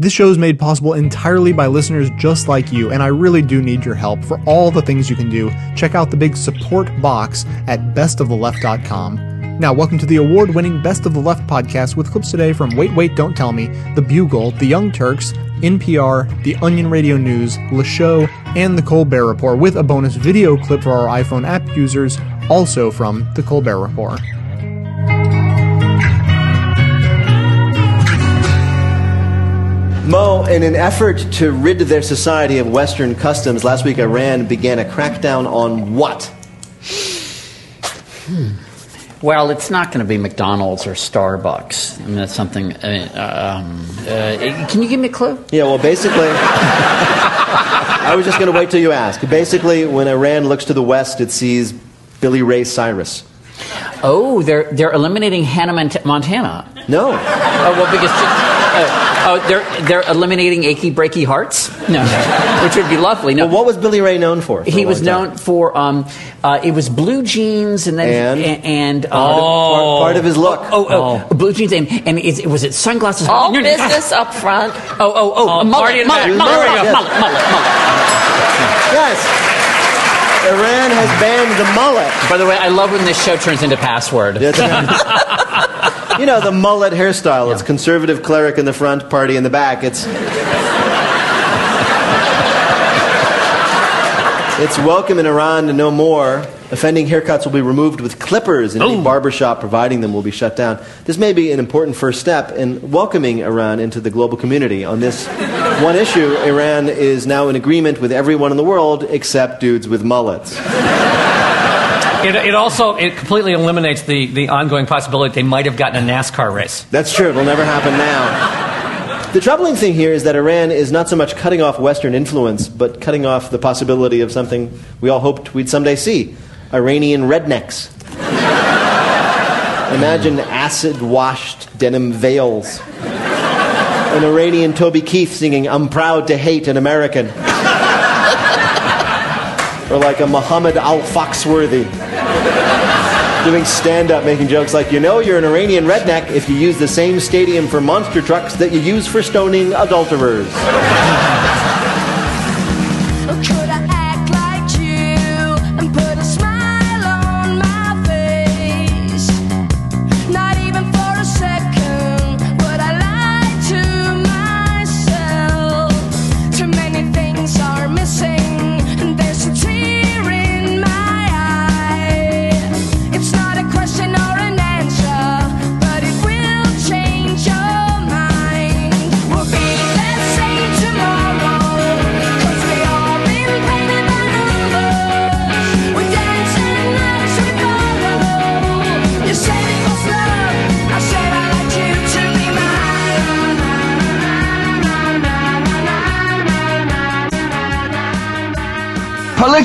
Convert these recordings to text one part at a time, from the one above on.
This show is made possible entirely by listeners just like you, and I really do need your help for all the things you can do. Check out the big support box at bestoftheleft.com. Now, welcome to the award winning Best of the Left podcast with clips today from Wait, Wait, Don't Tell Me, The Bugle, The Young Turks, NPR, The Onion Radio News, Le Show, and The Colbert Report, with a bonus video clip for our iPhone app users, also from The Colbert Report. Mo, in an effort to rid their society of Western customs, last week Iran began a crackdown on what? Hmm. Well, it's not going to be McDonald's or Starbucks. I mean, that's something. I mean, um, uh, can you give me a clue? Yeah, well, basically, I was just going to wait till you ask. Basically, when Iran looks to the west, it sees Billy Ray Cyrus. Oh, they're they're eliminating Hannah Montana. No. Oh well, because uh, oh they're they're eliminating achy breaky hearts. No, which would be lovely. No, well, what was Billy Ray known for? for he was known for um, uh, it was blue jeans and then and, and uh, oh. part, of his look. Oh, oh, oh. blue jeans and and it, was it sunglasses? All no, business up front. Oh, oh, oh, oh mullet, mullet, mullet, mullet, mullet, mullet, mullet. Yes. Iran has banned the mullet. By the way, I love when this show turns into password. you know, the mullet hairstyle. It's conservative cleric in the front, party in the back. It's. it's welcome in Iran to know more Offending haircuts will be removed with clippers, and any barbershop providing them will be shut down. This may be an important first step in welcoming Iran into the global community. On this one issue, Iran is now in agreement with everyone in the world except dudes with mullets. It, it, also it completely eliminates the, the ongoing possibility they might have gotten a NASCAR race. That's true. It'll never happen now. The troubling thing here is that Iran is not so much cutting off Western influence, but cutting off the possibility of something we all hoped we'd someday see Iranian rednecks. Imagine acid washed denim veils. An Iranian Toby Keith singing, I'm proud to hate an American. or like a Muhammad Al Foxworthy doing stand up, making jokes like, you know, you're an Iranian redneck if you use the same stadium for monster trucks that you use for stoning adulterers.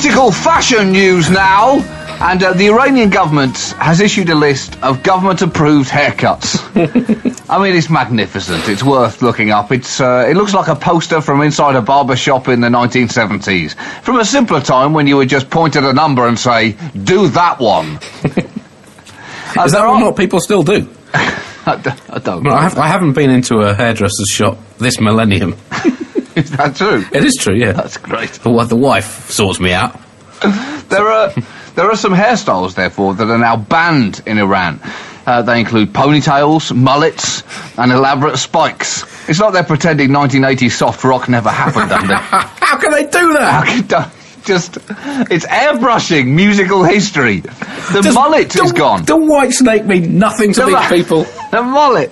Political fashion news now. And uh, the Iranian government has issued a list of government-approved haircuts. I mean, it's magnificent. It's worth looking up. It's uh, it looks like a poster from inside a barber shop in the 1970s, from a simpler time when you would just point at a number and say, "Do that one." uh, Is that what people still do? I don't, I I, have, I haven't been into a hairdresser's shop this millennium. Is that true? It is true, yeah. That's great. The, the wife sorts me out. there are there are some hairstyles, therefore, that are now banned in Iran. Uh, they include ponytails, mullets, and elaborate spikes. It's like they're pretending 1980s soft rock never happened, under. How can they do that? just it's airbrushing musical history. The Does, mullet is gone. The Whitesnake mean nothing to the these people. The mullet.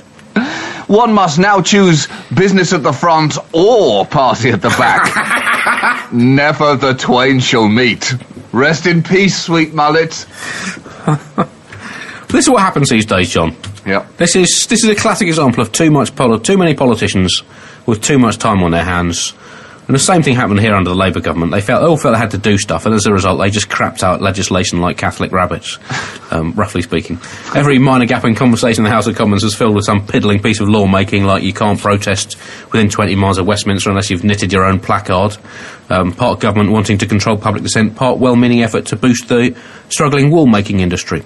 One must now choose business at the front or party at the back. Never the twain shall meet. Rest in peace, sweet mullet. this is what happens these days, John. Yeah. This is this is a classic example of too much poli- too many politicians with too much time on their hands And the same thing happened here under the Labour government. They felt, all felt they had to do stuff, and as a result, they just crapped out legislation like Catholic rabbits, um, roughly speaking. Every minor gap in conversation in the House of Commons was filled with some piddling piece of lawmaking, like you can't protest within 20 miles of Westminster unless you've knitted your own placard. Um, part government wanting to control public dissent, part well-meaning effort to boost the struggling wool-making industry.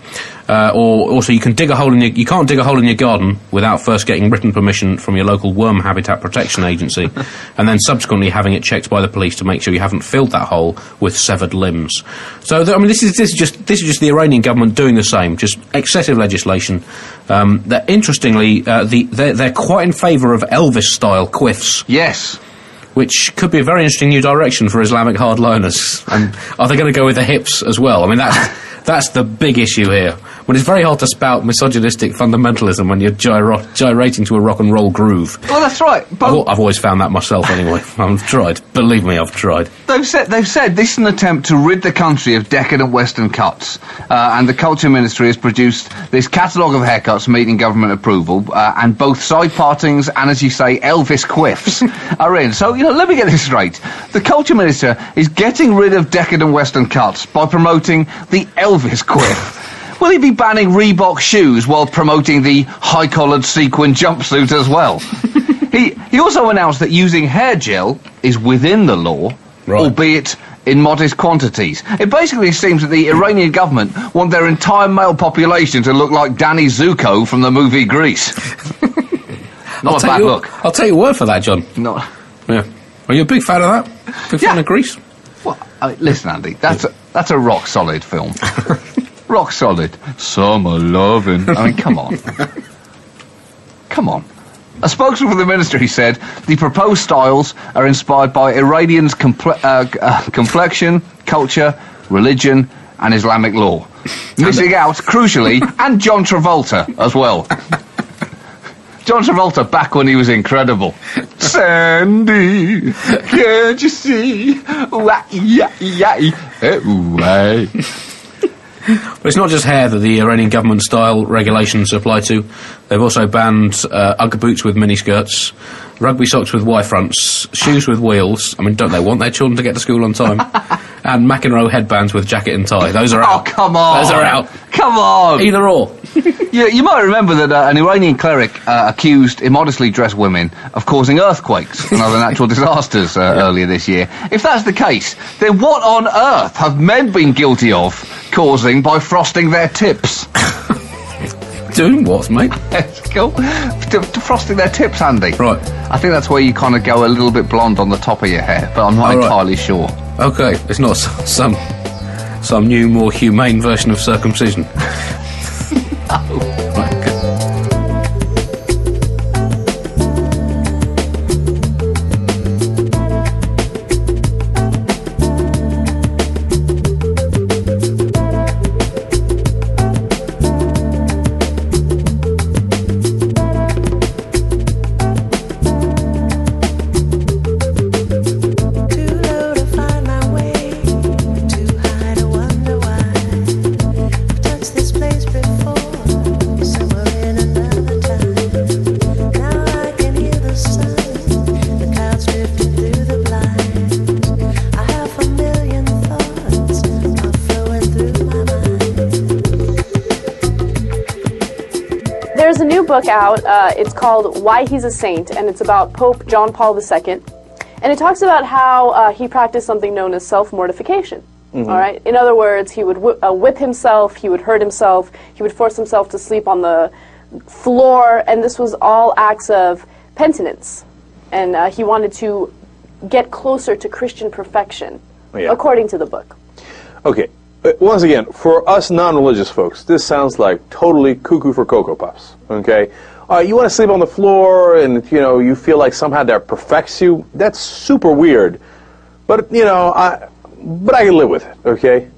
Uh, or also, you can dig a hole in your, you can't dig a hole in your garden without first getting written permission from your local worm habitat protection agency, and then subsequently having it checked by the police to make sure you haven't filled that hole with severed limbs. So, th- I mean, this is this is just this is just the Iranian government doing the same, just excessive legislation. Um, that interestingly, uh, the they're, they're quite in favour of Elvis-style quiffs Yes. which could be a very interesting new direction for Islamic hardliners. And are they going to go with the hips as well? I mean, that's that's the big issue here. When it's very hard to spout misogynistic fundamentalism when you're gyro- gyrating to a rock and roll groove. Well, that's right. I've, I've always found that myself anyway. I've tried. Believe me, I've tried. They've said they've said this is an attempt to rid the country of decadent Western cuts, uh, and the Culture Ministry has produced this catalogue of haircuts meeting government approval, uh, and both side partings and, as you say, Elvis quiffs are in. So you know, let me get this straight: the Culture Minister is getting rid of decadent Western cuts by promoting the Elvis quiff. Will he be banning Reebok shoes while promoting the high-collared sequin jumpsuit as well? he he also announced that using hair gel is within the law, Right. albeit in modest quantities. It basically seems that the Iranian government want their entire male population to look like Danny Zuko from the movie Grease. Not a bad your, look. I'll take your word for that, John. Not. Yeah. Are you a big fan of that? Big fan of Grease? Well, I mean, listen, Andy, that's a, that's a rock solid film. rock solid. Summer loving. I mean, come on. come on. A spokesman for the ministry said the proposed styles are inspired by Iranians' comple- uh, uh, complexion, culture, religion, and Islamic law. Missing out, crucially, and John Travolta as well. John Travolta back when he was incredible. Sandy, can't you see? Wah, yeah, yeah, eh. But it's not just hair that the Iranian government style regulations apply to. They've also banned uh, Ugg boots with miniskirts, rugby socks with Y fronts, shoes with wheels. I mean, don't they want their children to get to school on time? and McEnroe headbands with jacket and tie. Those are Oh, out. come on. Those are out. Come on. Either or. You, you might remember that uh, an Iranian cleric uh, accused immodestly dressed women of causing earthquakes and other natural disasters uh, earlier this year. If that's the case, then what on earth have men been guilty of causing by frosting their tips? Doing what, mate? Go to, to frosting their tips, Andy. Right. I think that's where you kind of go a little bit blonde on the top of your hair, but I'm not right. entirely sure. Okay, it's not some some new, more humane version of circumcision. Right, new book out. Uh, it's called Why He's a Saint, and it's about Pope John Paul II. And it talks about how uh, he practiced something known as self mortification. All right. In other words, he would whi- uh, whip himself, he would hurt himself, he would force himself to sleep on the floor, and this was all acts of penitence. And uh, he wanted to get closer to Christian perfection, Yeah. according to the book. Okay. Uh, Once again, for us non-religious folks, this sounds like totally cuckoo for cocoa puffs. Okay, you want to sleep on the floor, and you know you feel like somehow that perfects you. That's super weird, but you know, I, but I can live with it. Okay,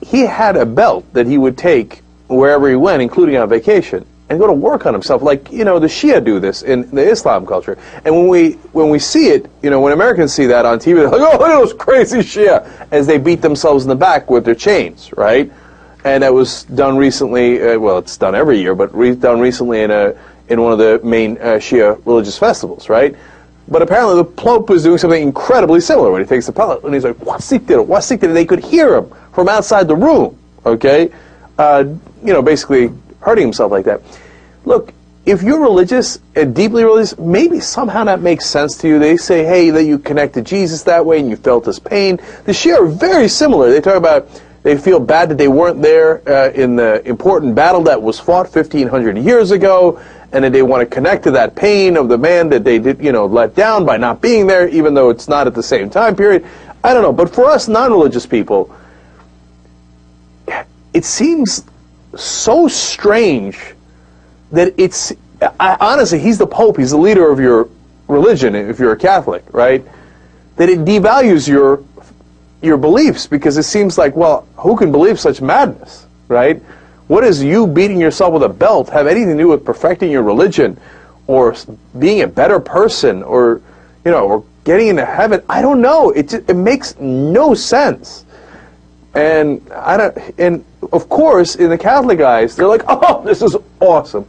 he had a belt that he would take wherever he went, including on vacation, and go to work on himself. Like you know, the Shia do this in the Islam culture, and when we when we see it, you know, when Americans see that on TV, they're like, "Oh, look at those crazy Shia," as they beat themselves in the back with their chains, right? And that was done recently. Uh, well, it's done every year, but re- done recently in a in one of the main uh, Shia religious festivals, right? But apparently the Pope was doing something incredibly similar when he takes the pellet and he's like, "What's it? What's it?" They could hear him from outside the room. Okay, uh, you know, basically hurting himself like that. Look, if you're religious and deeply religious, maybe somehow that makes sense to you. They say, hey, that you connect to Jesus that way and you felt his pain. The Shia are very similar. They talk about they feel bad that they weren't there uh, in the important battle that was fought 1,500 years ago, and that they want to connect to that pain of the man that they did, you know, let down by not being there, even though it's not at the same time period. I don't know, but for us non-religious people, it seems so strange that it's I, honestly he's the pope. He's the leader of your religion if you're a catholic right? That it devalues your your beliefs because it seems like well who can believe such madness right what does you beating yourself with a belt have anything to do with perfecting your religion or being a better person or you know or getting into heaven i don't know it it makes no sense and I don't, and of course, in the Catholic eyes, they're like, "Oh, this is awesome!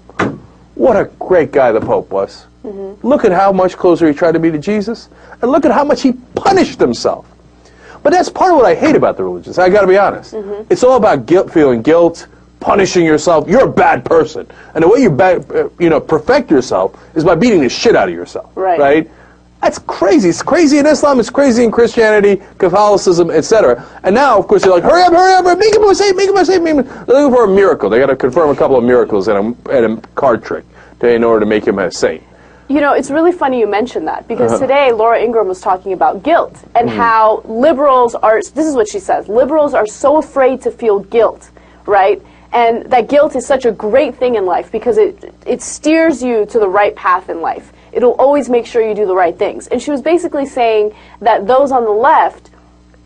What a great guy the Pope was! Mm-hmm. Look at how much closer he tried to be to Jesus, and look at how much he punished himself." But that's part of what I hate about the religions. I got to be honest. Mm-hmm. It's all about guilt, feeling guilt, punishing yourself. You're a bad person, and the way you, uh, you know, perfect yourself is by beating the shit out of yourself. Right. Right. That's crazy. It's crazy in Islam. It's crazy in Christianity, Catholicism, etc. And now, of course, they're like, hurry up, hurry up, make him a saint, make him a saint. Make him. They're looking for a miracle. They got to confirm a couple of miracles and a, and a card trick in order to make him a saint. You know, it's really funny you mentioned that because Uh-huh. today Laura Ingraham was talking about guilt and Mm. how liberals are, this is what she says, liberals are so afraid to feel guilt, right? And that guilt is such a great thing in life because it, it steers you to the right path in life. It'll always make sure you do the right things. And she was basically saying that those on the left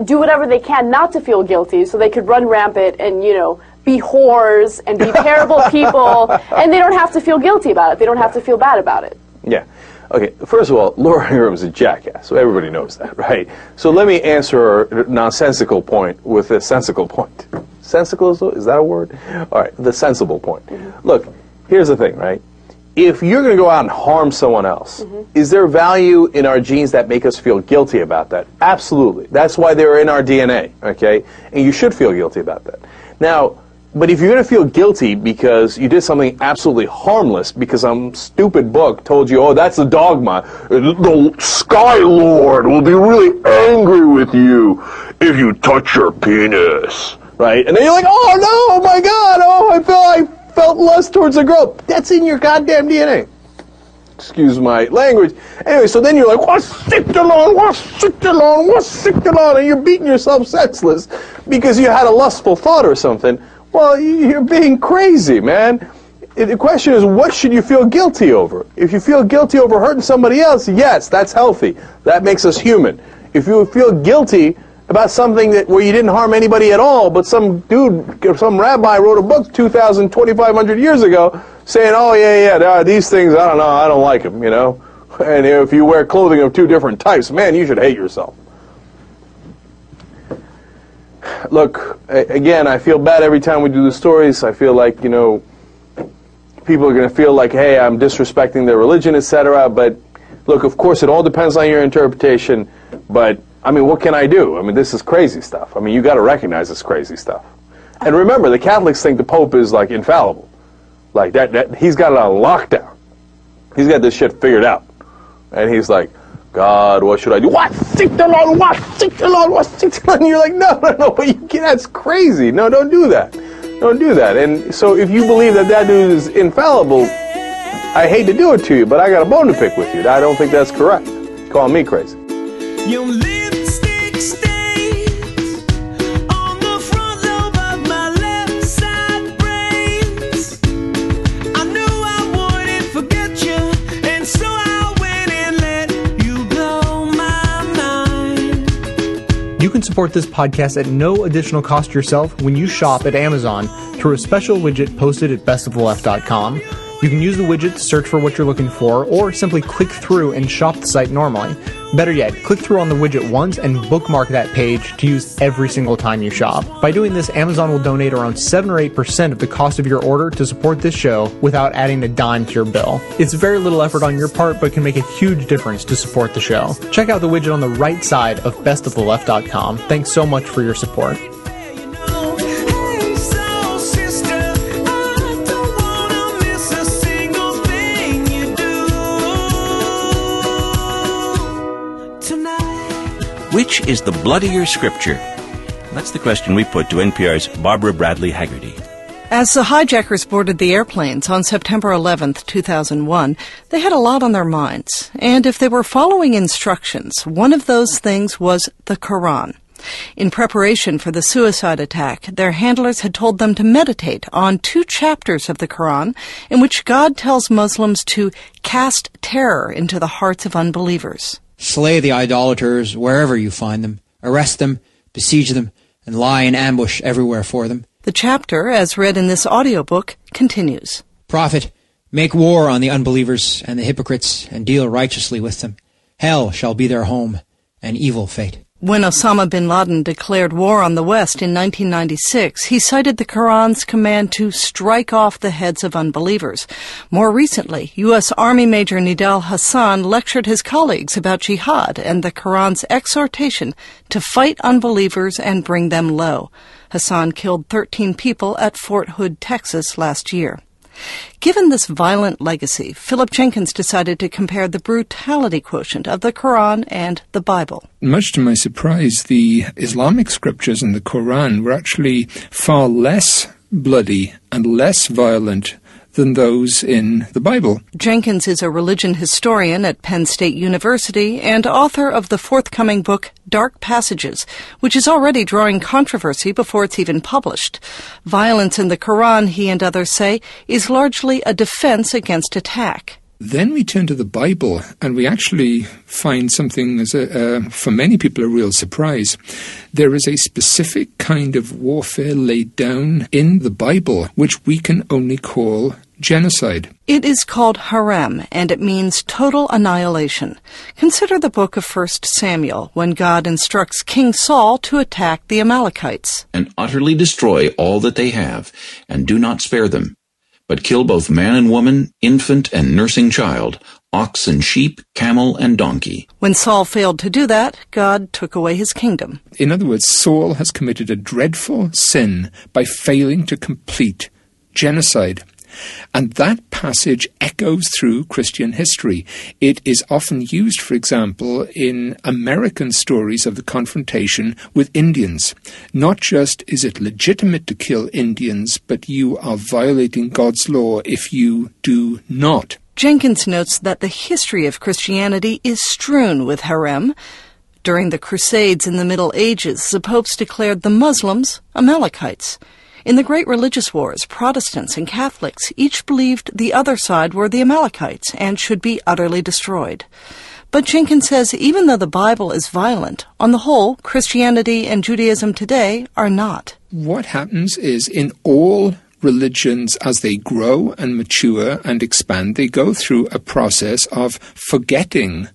do whatever they can not to feel guilty so they could run rampant and, you know, be whores and be terrible people and they don't have to feel guilty about it. They don't have to feel bad about it. Yeah. Okay, first of all, Laura Ingraham's a jackass, so everybody knows that, right? So let me answer her nonsensical point with a sensical point. Sensical, is- that a word? All right, the sensible point. Look, here's the thing, right? If you're going to go out and harm someone else, is there value in our genes that make us feel guilty about that? Absolutely. That's why they're in our DNA, okay? And you should feel guilty about that. Now, but if you're going to feel guilty because you did something absolutely harmless because some stupid book told you, oh, that's a dogma, the Sky Lord will be really angry with you if you touch your penis, right? And then you're like, oh no, oh my God, oh, I felt, I felt lust towards a girl. That's in your goddamn DNA. Excuse my language. Anyway, so then you're like, what's sick alone? What's sick alone? What's sick alone? And you're beating yourself senseless because you had a lustful thought or something. Well, you're being crazy, man. The question is, what should you feel guilty over? If you feel guilty over hurting somebody else, yes, that's healthy. That makes us human. If you feel guilty about something that where you didn't harm anybody at all, but some dude, some rabbi wrote a book 2,000, 2,500 years ago saying, oh, yeah, yeah, these things, I don't know, I don't like them, you know? And if you wear clothing of two different types, man, you should hate yourself. Look, again, I feel bad every time we do the stories. I feel like, you know, people are going to feel like, hey, I'm disrespecting their religion, etc. But look, of course, it all depends on your interpretation. But I mean, what can I do? I mean, this is crazy stuff. I mean, you got to recognize it's crazy stuff. And remember, the Catholics think the Pope is like infallible, like that. that he's got it on lockdown. He's got this shit figured out, and he's like. God, what should I do? What? Stick the Lord, what? Stick the Lord, what? Stick the Lord. And you're like, no, no, no, you that's crazy. No, don't do that. Don't do that. And so if you believe that that dude is infallible, I hate to do it to you, but I got a bone to pick with you. I don't think that's correct. Call me crazy. You, you can support this podcast at no additional cost yourself when you shop at Amazon through a special widget posted at bestoftheleft.com. You can use the widget to search for what you're looking for, or simply click through and shop the site normally. Better yet, click through on the widget once and bookmark that page to use every single time you shop. By doing this, Amazon will donate around 7 or 8% of the cost of your order to support this show without adding a dime to your bill. It's very little effort on your part, but can make a huge difference to support the show. Check out the widget on the right side of bestoftheleft.com. Thanks so much for your support. Which is the bloodier scripture? That's the question we put to NPR's Barbara Bradley Hagerty. As the hijackers boarded the airplanes on September 11, 2001, they had a lot on their minds. And if they were following instructions, one of those things was the Quran. In preparation for the suicide attack, their handlers had told them to meditate on two chapters of the Quran in which God tells Muslims to cast terror into the hearts of unbelievers. Slay the idolaters wherever you find them, arrest them, besiege them, and lie in ambush everywhere for them. The chapter, as read in this audiobook, continues. Prophet, make war on the unbelievers and the hypocrites, and deal righteously with them. Hell shall be their home, and evil fate. When Osama bin Laden declared war on the West in 1996, he cited the Quran's command to strike off the heads of unbelievers. More recently, U.S. Army Major Nidal Hasan lectured his colleagues about jihad and the Quran's exhortation to fight unbelievers and bring them low. Hasan killed 13 people at Fort Hood, Texas last year. Given this violent legacy, Philip Jenkins decided to compare the brutality quotient of the Quran and the Bible. Much to my surprise, the Islamic scriptures and the Quran were actually far less bloody and less violent than those in the Bible. Jenkins is a religion historian at Penn State University and author of the forthcoming book Dark Passages, which is already drawing controversy before it's even published. Violence in the Quran, he and others say, is largely a defense against attack. Then we turn to the Bible, and we actually find something as a, uh, for many people a real surprise. There is a specific kind of warfare laid down in the Bible, which we can only call genocide. It is called herem, and it means total annihilation. Consider the book of 1 Samuel, when God instructs King Saul to attack the Amalekites. and utterly destroy all that they have, and do not spare them, but kill both man and woman, infant and nursing child, ox and sheep, camel and donkey. When Saul failed to do that, God took away his kingdom. In other words, Saul has committed a dreadful sin by failing to complete genocide. And that passage echoes through Christian history. It is often used, for example, in American stories of the confrontation with Indians. Not just is it legitimate to kill Indians, but you are violating God's law if you do not. Jenkins notes that the history of Christianity is strewn with herem. During the Crusades in the Middle Ages, the popes declared the Muslims Amalekites. In the great religious wars, Protestants and Catholics each believed the other side were the Amalekites and should be utterly destroyed. But Jenkins says even though the Bible is violent, on the whole, Christianity and Judaism today are not. What happens is in all religions, as they grow and mature and expand, they go through a process of forgetting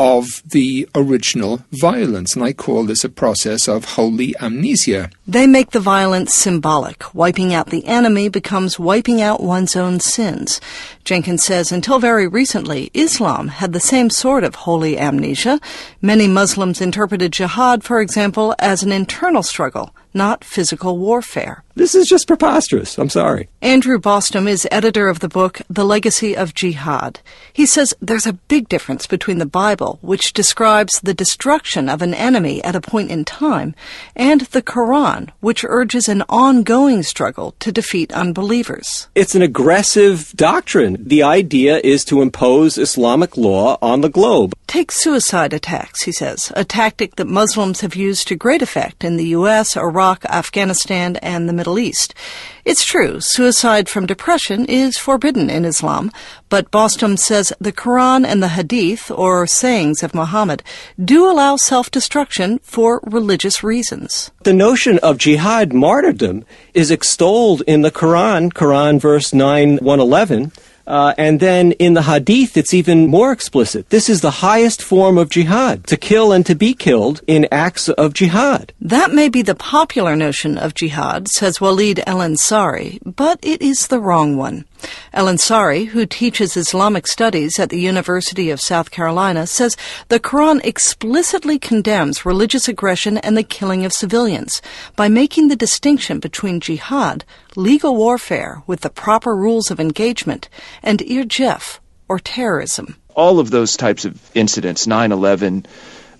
of the original violence. And I call this a process of holy amnesia. They make the violence symbolic. Wiping out the enemy becomes wiping out one's own sins. Jenkins says until very recently, Islam had the same sort of holy amnesia. Many Muslims interpreted jihad, for example, as an internal struggle, not physical warfare. This is just preposterous. I'm sorry. Andrew Bostom is editor of the book The Legacy of Jihad. He says there's a big difference between the Bible, which describes the destruction of an enemy at a point in time, and the Quran, which urges an ongoing struggle to defeat unbelievers. It's an aggressive doctrine. The idea is to impose Islamic law on the globe. Take suicide attacks, he says, a tactic that Muslims have used to great effect in the U.S., Iraq, Afghanistan, and the Middle Middle East. It's true, suicide from depression is forbidden in Islam, but Bostom says the Quran and the Hadith, or sayings of Muhammad, do allow self-destruction for religious reasons. The notion of jihad martyrdom is extolled in the Quran, Quran verse 9, 111. Uh, and then in the Hadith, it's even more explicit. This is the highest form of jihad, to kill and to be killed in acts of jihad. That may be the popular notion of jihad, says Waleed El-Ansary, but it is the wrong one. El-Ansary, who teaches Islamic studies at the University of South Carolina, says the Quran explicitly condemns religious aggression and the killing of civilians by making the distinction between jihad, legal warfare with the proper rules of engagement, and irjaf, or terrorism. all of those types of incidents 9-11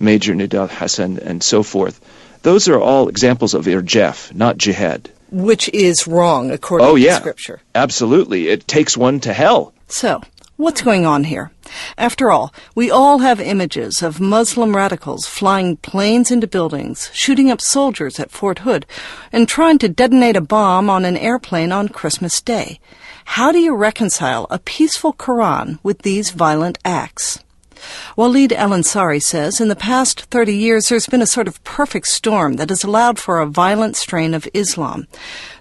major nidal hasan and so forth those are all examples of irjaf not jihad Which is wrong, according oh to yeah Scripture. absolutely it takes one to hell So, what's going on here? After all, we all have images of Muslim radicals flying planes into buildings, shooting up soldiers at Fort Hood, and trying to detonate a bomb on an airplane on Christmas Day. How do you reconcile a peaceful Quran with these violent acts? Waleed El-Ansary says in the past 30 years there's been a sort of perfect storm that has allowed for a violent strain of Islam.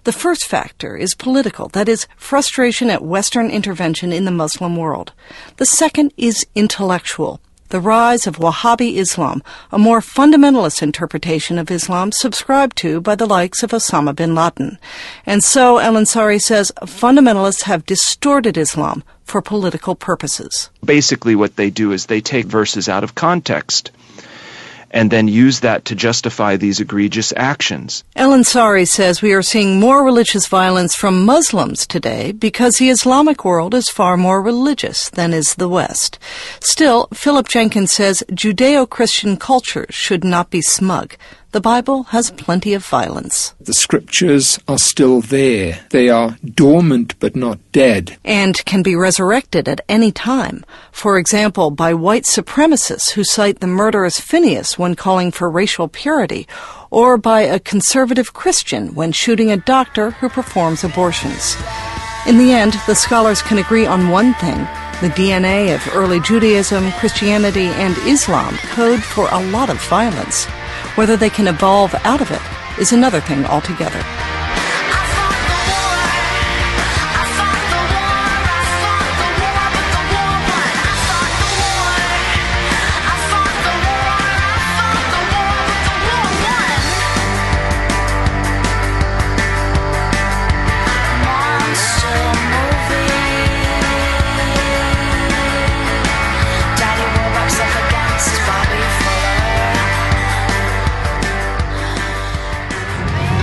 The first factor is political, that is, frustration at Western intervention in the Muslim world. The second is intellectual. The rise of Wahhabi Islam, a more fundamentalist interpretation of Islam subscribed to by the likes of Osama bin Laden. And so, El-Ansary says, fundamentalists have distorted Islam for political purposes. basically what they do is they take verses out of context and then use that to justify these egregious actions El-Ansary says we are seeing more religious violence from Muslims today because the Islamic world is far more religious than is the West. Still, Philip Jenkins says Judeo-Christian cultures should not be smug. The Bible has plenty of violence. The scriptures are still there. They are dormant but not dead. and can be resurrected at any time. For example, by white supremacists who cite the murderous Phineas when calling for racial purity, or by a conservative Christian when shooting a doctor who performs abortions. In the end, the scholars can agree on one thing. The DNA of early Judaism, Christianity, and Islam code for a lot of violence. Whether they can evolve out of it is another thing altogether.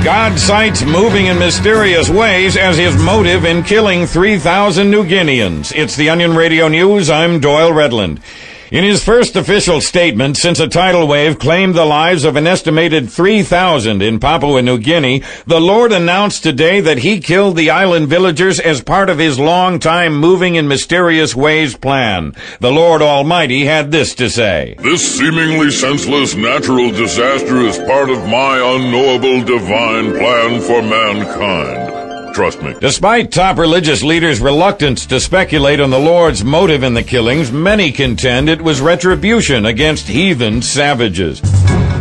God cites moving in mysterious ways as his motive in killing 3,000 New Guineans. It's the Onion Radio News. I'm Doyle Redland. In his first official statement since a tidal wave claimed the lives of an estimated 3,000 in Papua New Guinea, the Lord announced today that he killed the island villagers as part of his long-time moving in mysterious ways plan. The Lord Almighty had this to say. This seemingly senseless natural disaster is part of my unknowable divine plan for mankind. Trust me. Despite top religious leaders' reluctance to speculate on the Lord's motive in the killings, many contend it was retribution against heathen savages.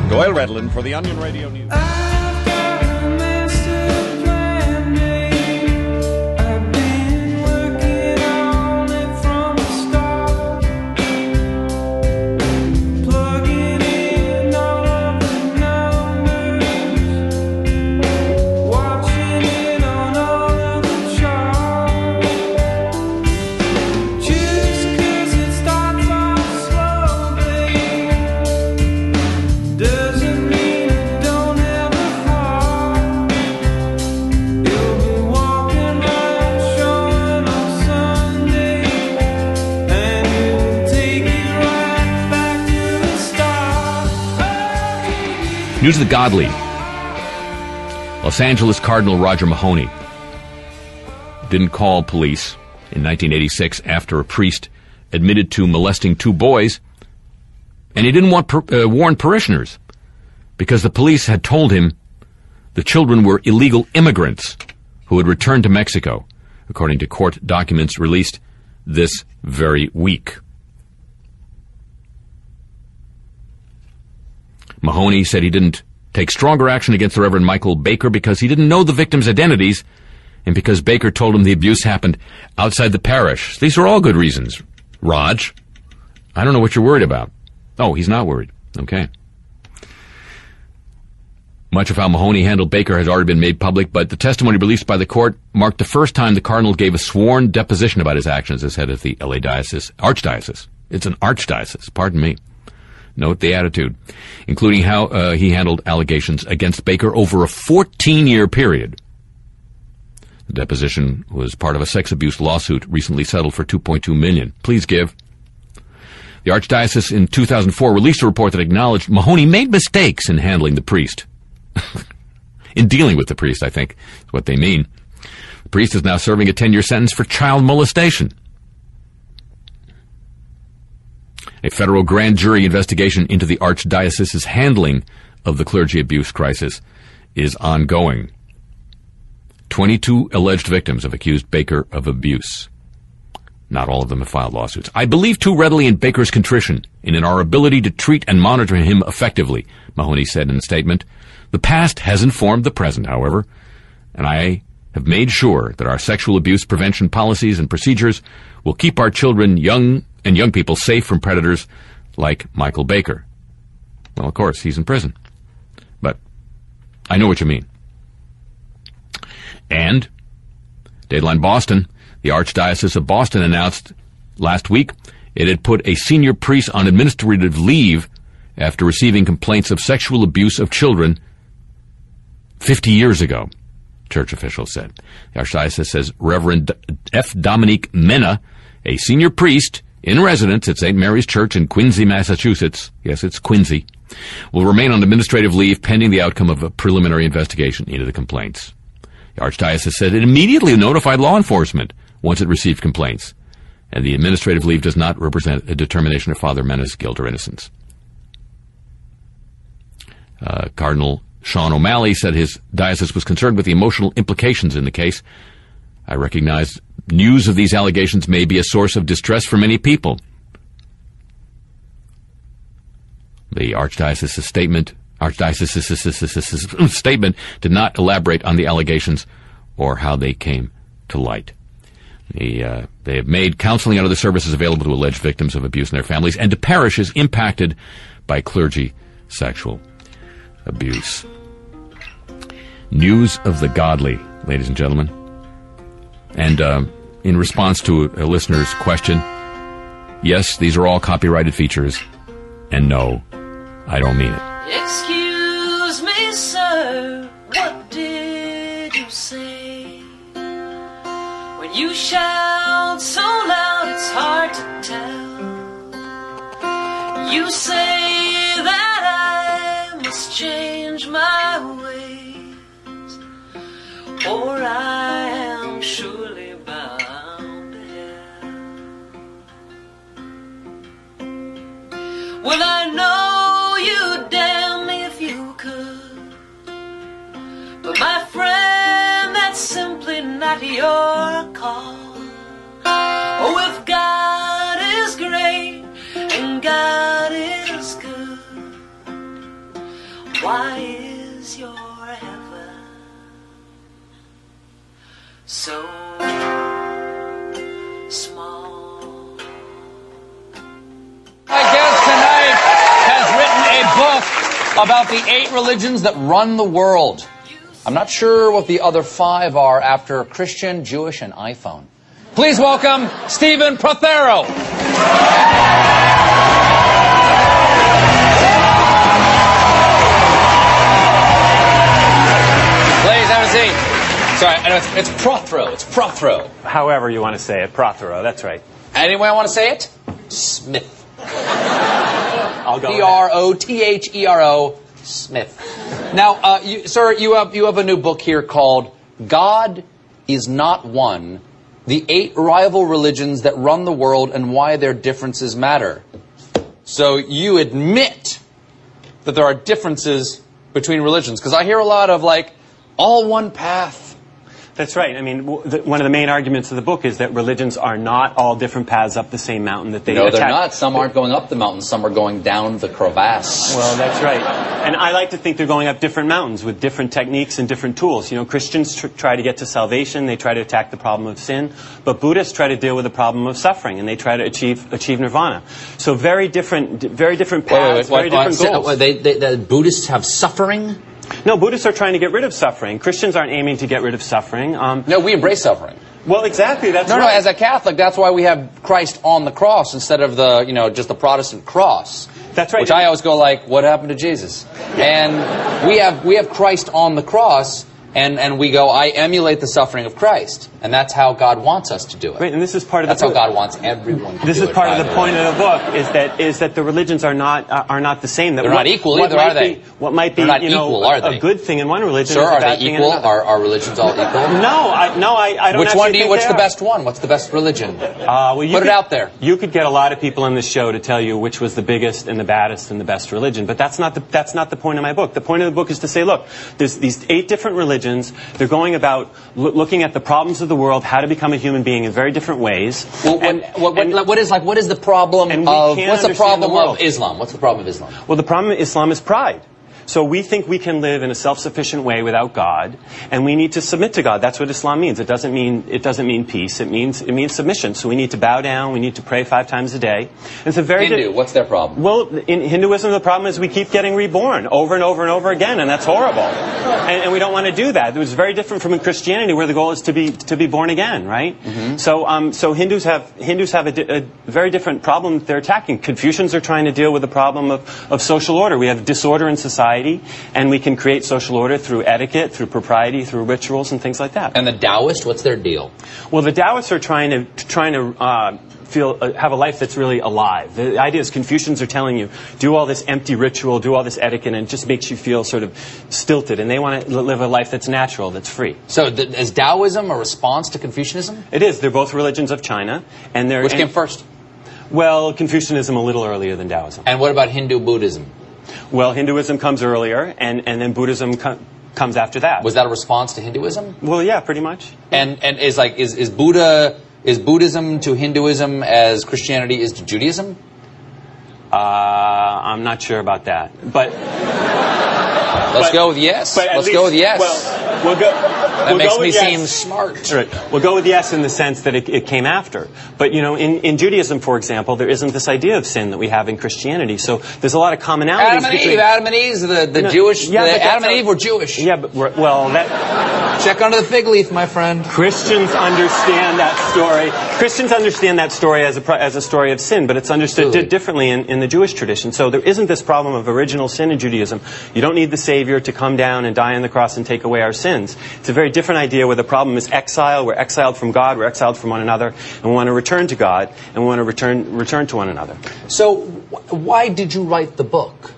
Doyle Redland for the Onion Radio News. News of the Godly. Los Angeles Cardinal Roger Mahony didn't call police in 1986 after a priest admitted to molesting two boys, and he didn't want per, uh, warn parishioners because the police had told him The children were illegal immigrants who had returned to Mexico, according to court documents released this very week. Mahony said he didn't take stronger action against the Reverend Michael Baker because he didn't know the victims' identities and because Baker told him the abuse happened outside the parish. These are all good reasons. Raj, I don't know what you're worried about. Oh, he's not worried. Okay. Much of how Mahony handled Baker has already been made public, but the testimony released by the court marked the first time the cardinal gave a sworn deposition about his actions as head of the LA Diocese, Archdiocese. It's an Archdiocese, pardon me. Note the attitude, including how uh, he handled allegations against Baker over a 14 year period. The deposition was part of a sex abuse lawsuit recently settled for 2.2 million. Please give. The Archdiocese in 2004 released a report that acknowledged Mahony made mistakes in handling the priest. in dealing with the priest, I think is what they mean. The priest is now serving a 10 year sentence for child molestation. A federal grand jury investigation into the Archdiocese's handling of the clergy abuse crisis is ongoing. 22 alleged victims have accused Baker of abuse. Not all of them have filed lawsuits. I believe too readily in Baker's contrition and in our ability to treat and monitor him effectively, Mahony said in a statement. The past has informed the present, however, and I have made sure that our sexual abuse prevention policies and procedures will keep our children young and young people safe from predators like Michael Baker. Well, of course, he's in prison. But I know what you mean. And Deadline Boston, the Archdiocese of Boston announced last week it had put a senior priest on administrative leave after receiving complaints of sexual abuse of children 50 years ago, church officials said. The Archdiocese says Reverend F. Dominique Mena, a senior priest in residence at St. Mary's Church in Quincy, Massachusetts, yes, it's Quincy, will remain on administrative leave pending the outcome of a preliminary investigation into the complaints. The Archdiocese said it immediately notified law enforcement once it received complaints, and the administrative leave does not represent a determination of Father Mena's guilt or innocence. Uh, Cardinal Sean O'Malley said his diocese was concerned with the emotional implications in the case. I recognize news of these allegations may be a source of distress for many people. The Archdiocese's statement Archdiocese's statement did not elaborate on the allegations or how they came to light. The, uh, they have made counseling and other services available to alleged victims of abuse and their families and to parishes impacted by clergy sexual abuse. News of the godly, ladies and gentlemen. And uh, in response to a listener's question, yes, these are all copyrighted features, and no, I don't mean it. Excuse me, sir, what did you say? When you shout so loud, it's hard to tell. You say that I must change my ways, or I my friend, that's simply not your call. Oh, if God is great and God is good, why is your heaven so small? My guest tonight has written a book about the eight religions that run the world. I'm not sure what the other five are after Christian, Jewish, and iPhone. Please welcome Stephen Prothero. Please have a seat. Sorry, I know it's, it's Prothero. It's Prothero. However you want to say it, Prothero, that's right. Any way I want to say it? Smith. I'll go. P R O T H E R O Smith. Now, uh, you, sir, you have you have a new book here called "God Is Not One: The Eight Rival Religions That Run the World and Why Their Differences Matter." So you admit that there are differences between religions, because I hear a lot of like, all one path. That's right. I mean, w- the, one of the main arguments of the book is that religions are not all different paths up the same mountain that they no, they're not. Some aren't going up the mountain. Some are going down the crevasse. Well, that's right. And I like to think they're going up different mountains with different techniques and different tools. You know, Christians tr- try to get to salvation, they try to attack the problem of sin, but Buddhists try to deal with the problem of suffering, and they try to achieve achieve nirvana. So very different, d- very different Wait, wait, paths, wait, very different goals. they, they, the Buddhists have suffering. No, Buddhists are trying to get rid of suffering. Christians aren't aiming to get rid of suffering. Um, no, we embrace suffering. Well, exactly. That's no, right. no. As a Catholic, that's why we have Christ on the cross instead of the, you know, just the Protestant cross. That's right. Which I always go like, what happened to Jesus? And we have we have Christ on the cross, and and we go, I emulate the suffering of Christ, and that's how God wants us to do it. Right, and this is part of that's the how God wants everyone. to This is part of the way. point of the book is that is that the religions are not uh, are not the same. That They're what- not equal either, are they? be- What might be you know equal, a, are they? a good thing in one religion Sir, are they equal? Are, are religions all equal? No, I no I, I don't. Which one do you? What's the best one? What's the best religion? Uh, well, you Put it out there. You could get a lot of people in this show to tell you which was the biggest and the baddest and the best religion, but that's not the that's not the point of my book. The point of the book is to say, look, there's these eight different religions. They're going about loo- looking at the problems of the world, how to become a human being in very different ways. Well, what, what, what, what is like? What is the problem of? What's the problem the of Islam? What's the problem of Islam? Well, the problem of Islam is pride. So we think we can live in a self-sufficient way without God, and we need to submit to God. That's what Islam means. It doesn't mean it doesn't mean peace. It means it means submission. So we need to bow down. We need to pray five times a day. And it's a very Hindu. What's their problem? well, in Hinduism, the problem is we keep getting reborn over and over and over again, and that's horrible. And, and we don't want to do that. It was very different from in Christianity, where the goal is to be to be born again, right? So, um, so Hindus have Hindus have a, di- a very different problem that they're attacking. Confucians are trying to deal with the problem of, of social order. We have disorder in society, and we can create social order through etiquette, through propriety, through rituals, and things like that. And the Taoist, what's their deal? Well, the Taoists are trying to trying to uh, feel uh, have a life that's really alive. The idea is Confucians are telling you do all this empty ritual, do all this etiquette, and it just makes you feel sort of stilted. And they want to live a life that's natural, that's free. So th- is Taoism a response to Confucianism? It is. They're both religions of China, and they're Which and- came first? Well, Confucianism a little earlier than Taoism. And what about Hindu Buddhism? Well, Hinduism comes earlier, and and then Buddhism co- comes after that. Was that a response to Hinduism? Well, yeah, pretty much. And and is like is, is Buddha is Buddhism to Hinduism as Christianity is to Judaism? Uh, I'm not sure about that, but Let's But- go with yes. Let's least- go with yes. Well, we'll go. That we'll makes go me with yes. seem smart. Right. We'll go with yes in the sense that it, it came after. But, you know, in, in Judaism, for example, there isn't this idea of sin that we have in Christianity. So there's a lot of commonalities Adam and between... Eve. Adam and Eve. The, the No, Jewish. yeah, the Adam and how- Eve were Jewish. Yeah, but, well, that... Check under the fig leaf, my friend. Christians understand that story. Christians understand that story as a, as a story of sin, but it's understood di- differently in, in the Jewish tradition. So there isn't this problem of original sin in Judaism. You don't need the Savior to come down and die on the cross and take away our sins. It's a very different idea where the problem is exile. We're exiled from God. We're exiled from one another, and we want to return to God, and we want to return return to one another. So wh- why did you write the book?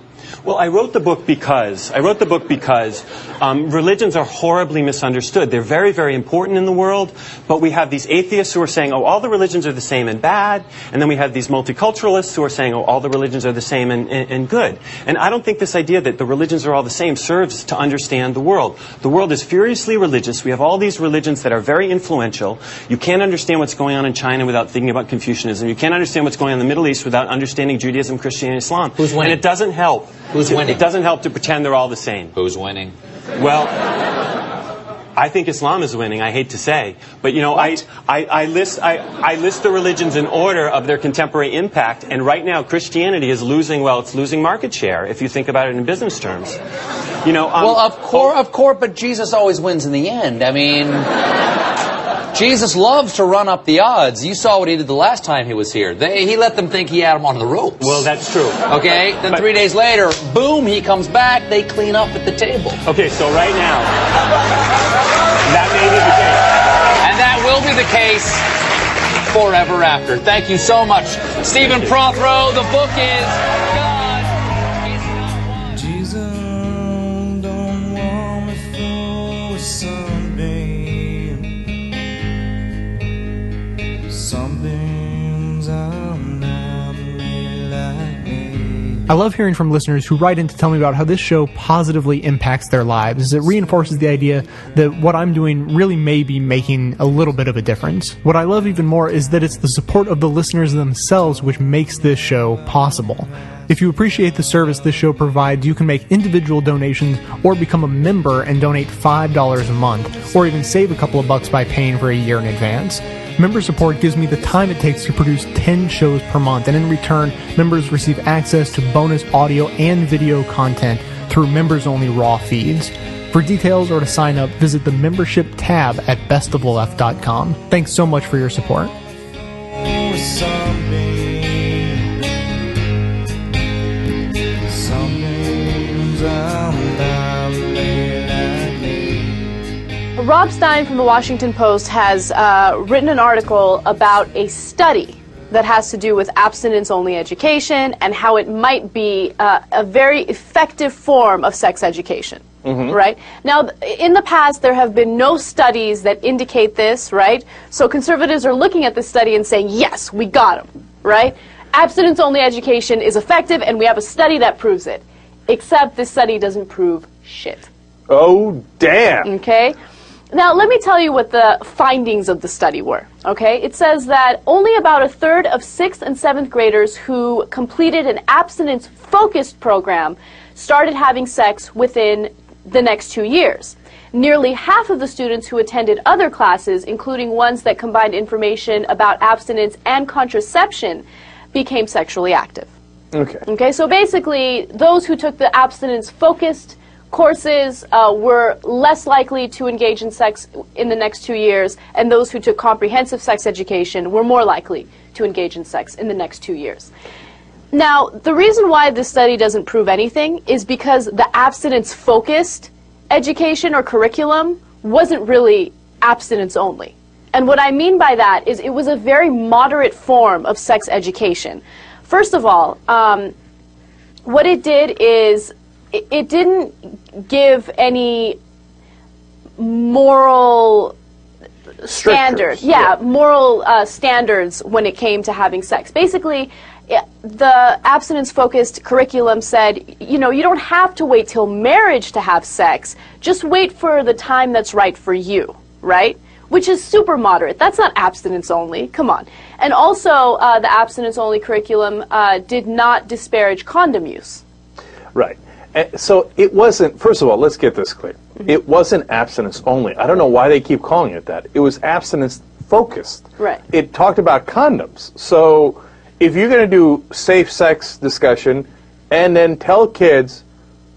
Well, I wrote the book because I wrote the book because um, religions are horribly misunderstood. They're very, very important in the world, but we have these atheists who are saying, "Oh, all the religions are the same and bad," and then we have these multiculturalists who are saying, "Oh, all the religions are the same and, and, and good." And I don't think this idea that the religions are all the same serves to understand the world. The world is furiously religious. We have all these religions that are very influential. You can't understand what's going on in China without thinking about Confucianism. You can't understand what's going on in the Middle East without understanding Judaism, Christianity, Islam. Who's winning? And it doesn't help. Who's winning? It doesn't help to pretend they're all the same. Who's winning? Well, I think Islam is winning. I hate to say, but you know, I, I, I list I, I list the religions in order of their contemporary impact, and right now Christianity is losing. Well, it's losing market share if you think about it in business terms. You know, um, well, of course, of course, but Jesus always wins in the end. I mean, Jesus loves to run up the odds. You saw what he did the last time he was here. They, he let them think he had them on the ropes. Well, that's true. Okay, then three days later, boom, he comes back. They clean up at the table. Okay, so right now, that may be the case. And that will be the case forever after. Thank you so much, Stephen Prothero. The book is I love hearing from listeners who write in to tell me about how this show positively impacts their lives, as it reinforces the idea that what I'm doing really may be making a little bit of a difference. What I love even more is that it's the support of the listeners themselves which makes this show possible. If you appreciate the service this show provides, you can make individual donations or become a member and donate $5 a month, or even save a couple of bucks by paying for a year in advance. Member support gives me the time it takes to produce 10 shows per month, and in return, members receive access to bonus audio and video content through members only raw feeds. For details or to sign up, visit the membership tab at bestoftheleft.com. Thanks so much for your support. Rob Stein from the Washington Post has uh, written an article about a study that has to do with abstinence only education and how it might be uh, a very effective form of sex education. Right? Now, in the past, there have been no studies that indicate this, right? So conservatives are looking at this study and saying, yes, we got them, right? Abstinence only education is effective, and we have a study that proves it. Except this study doesn't prove shit. Oh, damn. Okay? Now, let me tell you what the findings of the study were. Okay? It says that only about a third of sixth and seventh graders who completed an abstinence focused program started having sex within the next two years. Nearly half of the students who attended other classes, including ones that combined information about abstinence and contraception, became sexually active. Okay. Okay, so basically, those who took the abstinence focused courses uh, were less likely to engage in sex in the next two years, and those who took comprehensive sex education were more likely to engage in sex in the next two years. Now, the reason why this study doesn't prove anything is because the abstinence focused education or curriculum wasn't really abstinence only. And what I mean by that is it was a very moderate form of sex education. First of all, um, what it did is it, it didn't give any moral standards. Yeah, moral uh, standards when it came to having sex. Basically, i- the abstinence focused curriculum said, you know, you don't have to wait till marriage to have sex. Just wait for the time that's right for you, right? Which is super moderate. That's not abstinence only. Come on. And also, uh, the abstinence only curriculum uh, did not disparage condom use. Right. Uh, So it wasn't, first of all, let's get this clear. Mm-hmm. It wasn't abstinence only. I don't know why they keep calling it that. It was abstinence focused. Right. It talked about condoms. So if you're going to do safe sex discussion and then tell kids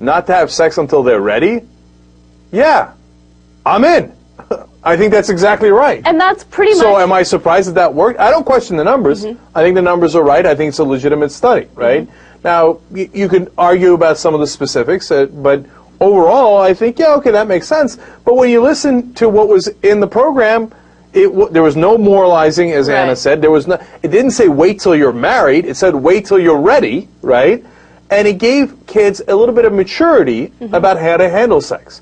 not to have sex until they're ready, yeah, I'm in. I think that's exactly right. And that's pretty so much. So am I surprised that that worked? I don't question the numbers. Mm-hmm. I think the numbers are right. I think it's a legitimate study, right? Mm-hmm. Now, y- you can argue about some of the specifics, uh, but overall, I think, yeah, okay, that makes sense. But when you listen to what was in the program, it w- there was no moralizing, as Anna said. There was no. It didn't say wait till you're married. It said wait till you're ready, right? And it gave kids a little bit of maturity about how to handle sex,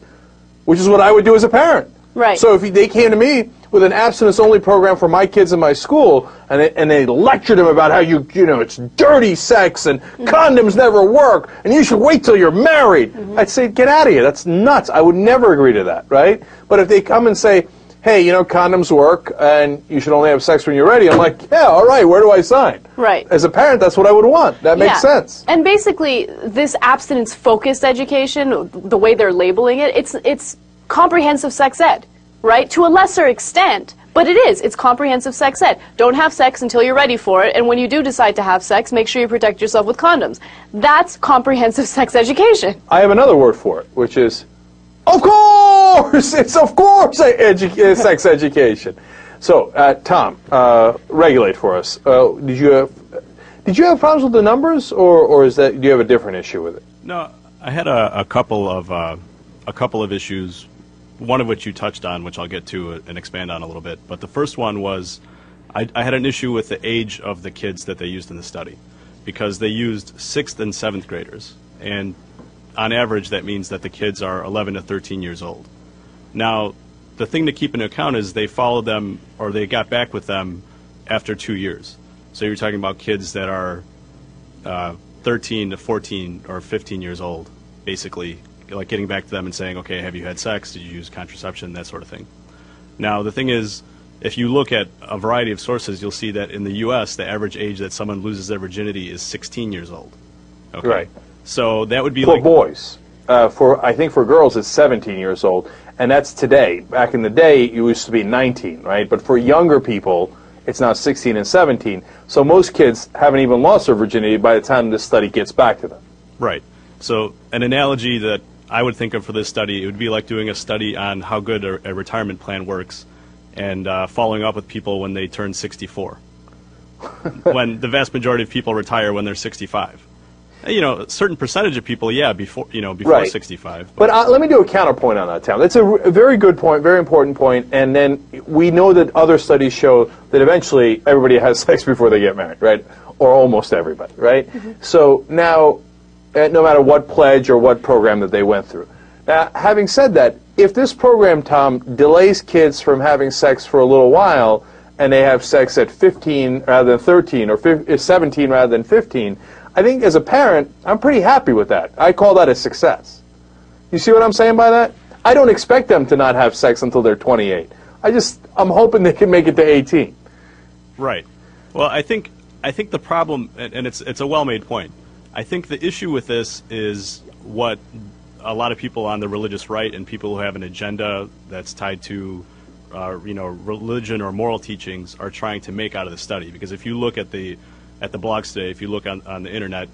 which is what I would do as a parent. Right. So if they came to me with an abstinence-only program for my kids in my school, and they, and they lectured them about how you you know it's dirty sex and mm-hmm. condoms never work, and you should wait till you're married, mm-hmm. I'd say get out of here. That's nuts. I would never agree to that, right? But if they come and say, hey, you know condoms work, and you should only have sex when you're ready, I'm like, yeah, all right. Where do I sign? Right. As a parent, that's what I would want. That makes Yeah. sense. And basically, this abstinence-focused education, the way they're labeling it, it's it's comprehensive sex ed, right? To a lesser extent, but it is. It's comprehensive sex ed. Don't have sex until you're ready for it, and when you do decide to have sex, make sure you protect yourself with condoms. That's comprehensive sex education. I have another word for it, which is, of course, it's of course edu- sex education. So, uh, Tom, uh, regulate for us. Uh, did you have did you have problems with the numbers, or, or is that do you have a different issue with it? No, I had a, a couple of uh, a couple of issues. One of which you touched on, which I'll get to and expand on a little bit. But the first one was, I, I had an issue with the age of the kids that they used in the study, because they used sixth and seventh graders, and on average that means that the kids are 11 to 13 years old. Now, the thing to keep into account is they followed them or they got back with them after two years. So you're talking about kids that are uh, 13 to 14 or 15 years old, basically, like getting back to them and saying, okay, have you had sex? Did you use contraception? That sort of thing. Now, the thing is, if you look at a variety of sources, you'll see that in the U.S., the average age that someone loses their virginity is 16 years old. Okay. Right. So that would be for like boys. Uh, for I think for girls it's 17 years old, and that's today. Back in the day, it used to be 19, right? But for younger people, it's now 16 and 17. So most kids haven't even lost their virginity by the time this study gets back to them. Right. So an analogy that I would think of for this study, it would be like doing a study on how good a, a retirement plan works and uh, following up with people when they turn 64. when the vast majority of people retire when they're 65. You know, a certain percentage of people, yeah, before you know, before Right. 65. But uh, let me do a counterpoint on that, Tom. That's a, r- a very good point, very important point. And then we know that other studies show that eventually everybody has sex before they get married, right? Or almost everybody, right? So now, no matter what pledge or what program that they went through. Now, having said that, if this program, Tom, delays kids from having sex for a little while, and they have sex at 15 rather than 13, or uh, 17 rather than 15, I think as a parent, I'm pretty happy with that. I call that a success. You see what I'm saying by that? I don't expect them to not have sex until they're 28. I just, I'm hoping they can make it to 18. Right. Well, I think I think the problem, and and it's it's a well-made point. I think the issue with this is what a lot of people on the religious right and people who have an agenda that's tied to, uh, you know, religion or moral teachings are trying to make out of the study. Because if you look at the at the blogs today, if you look on, on the internet,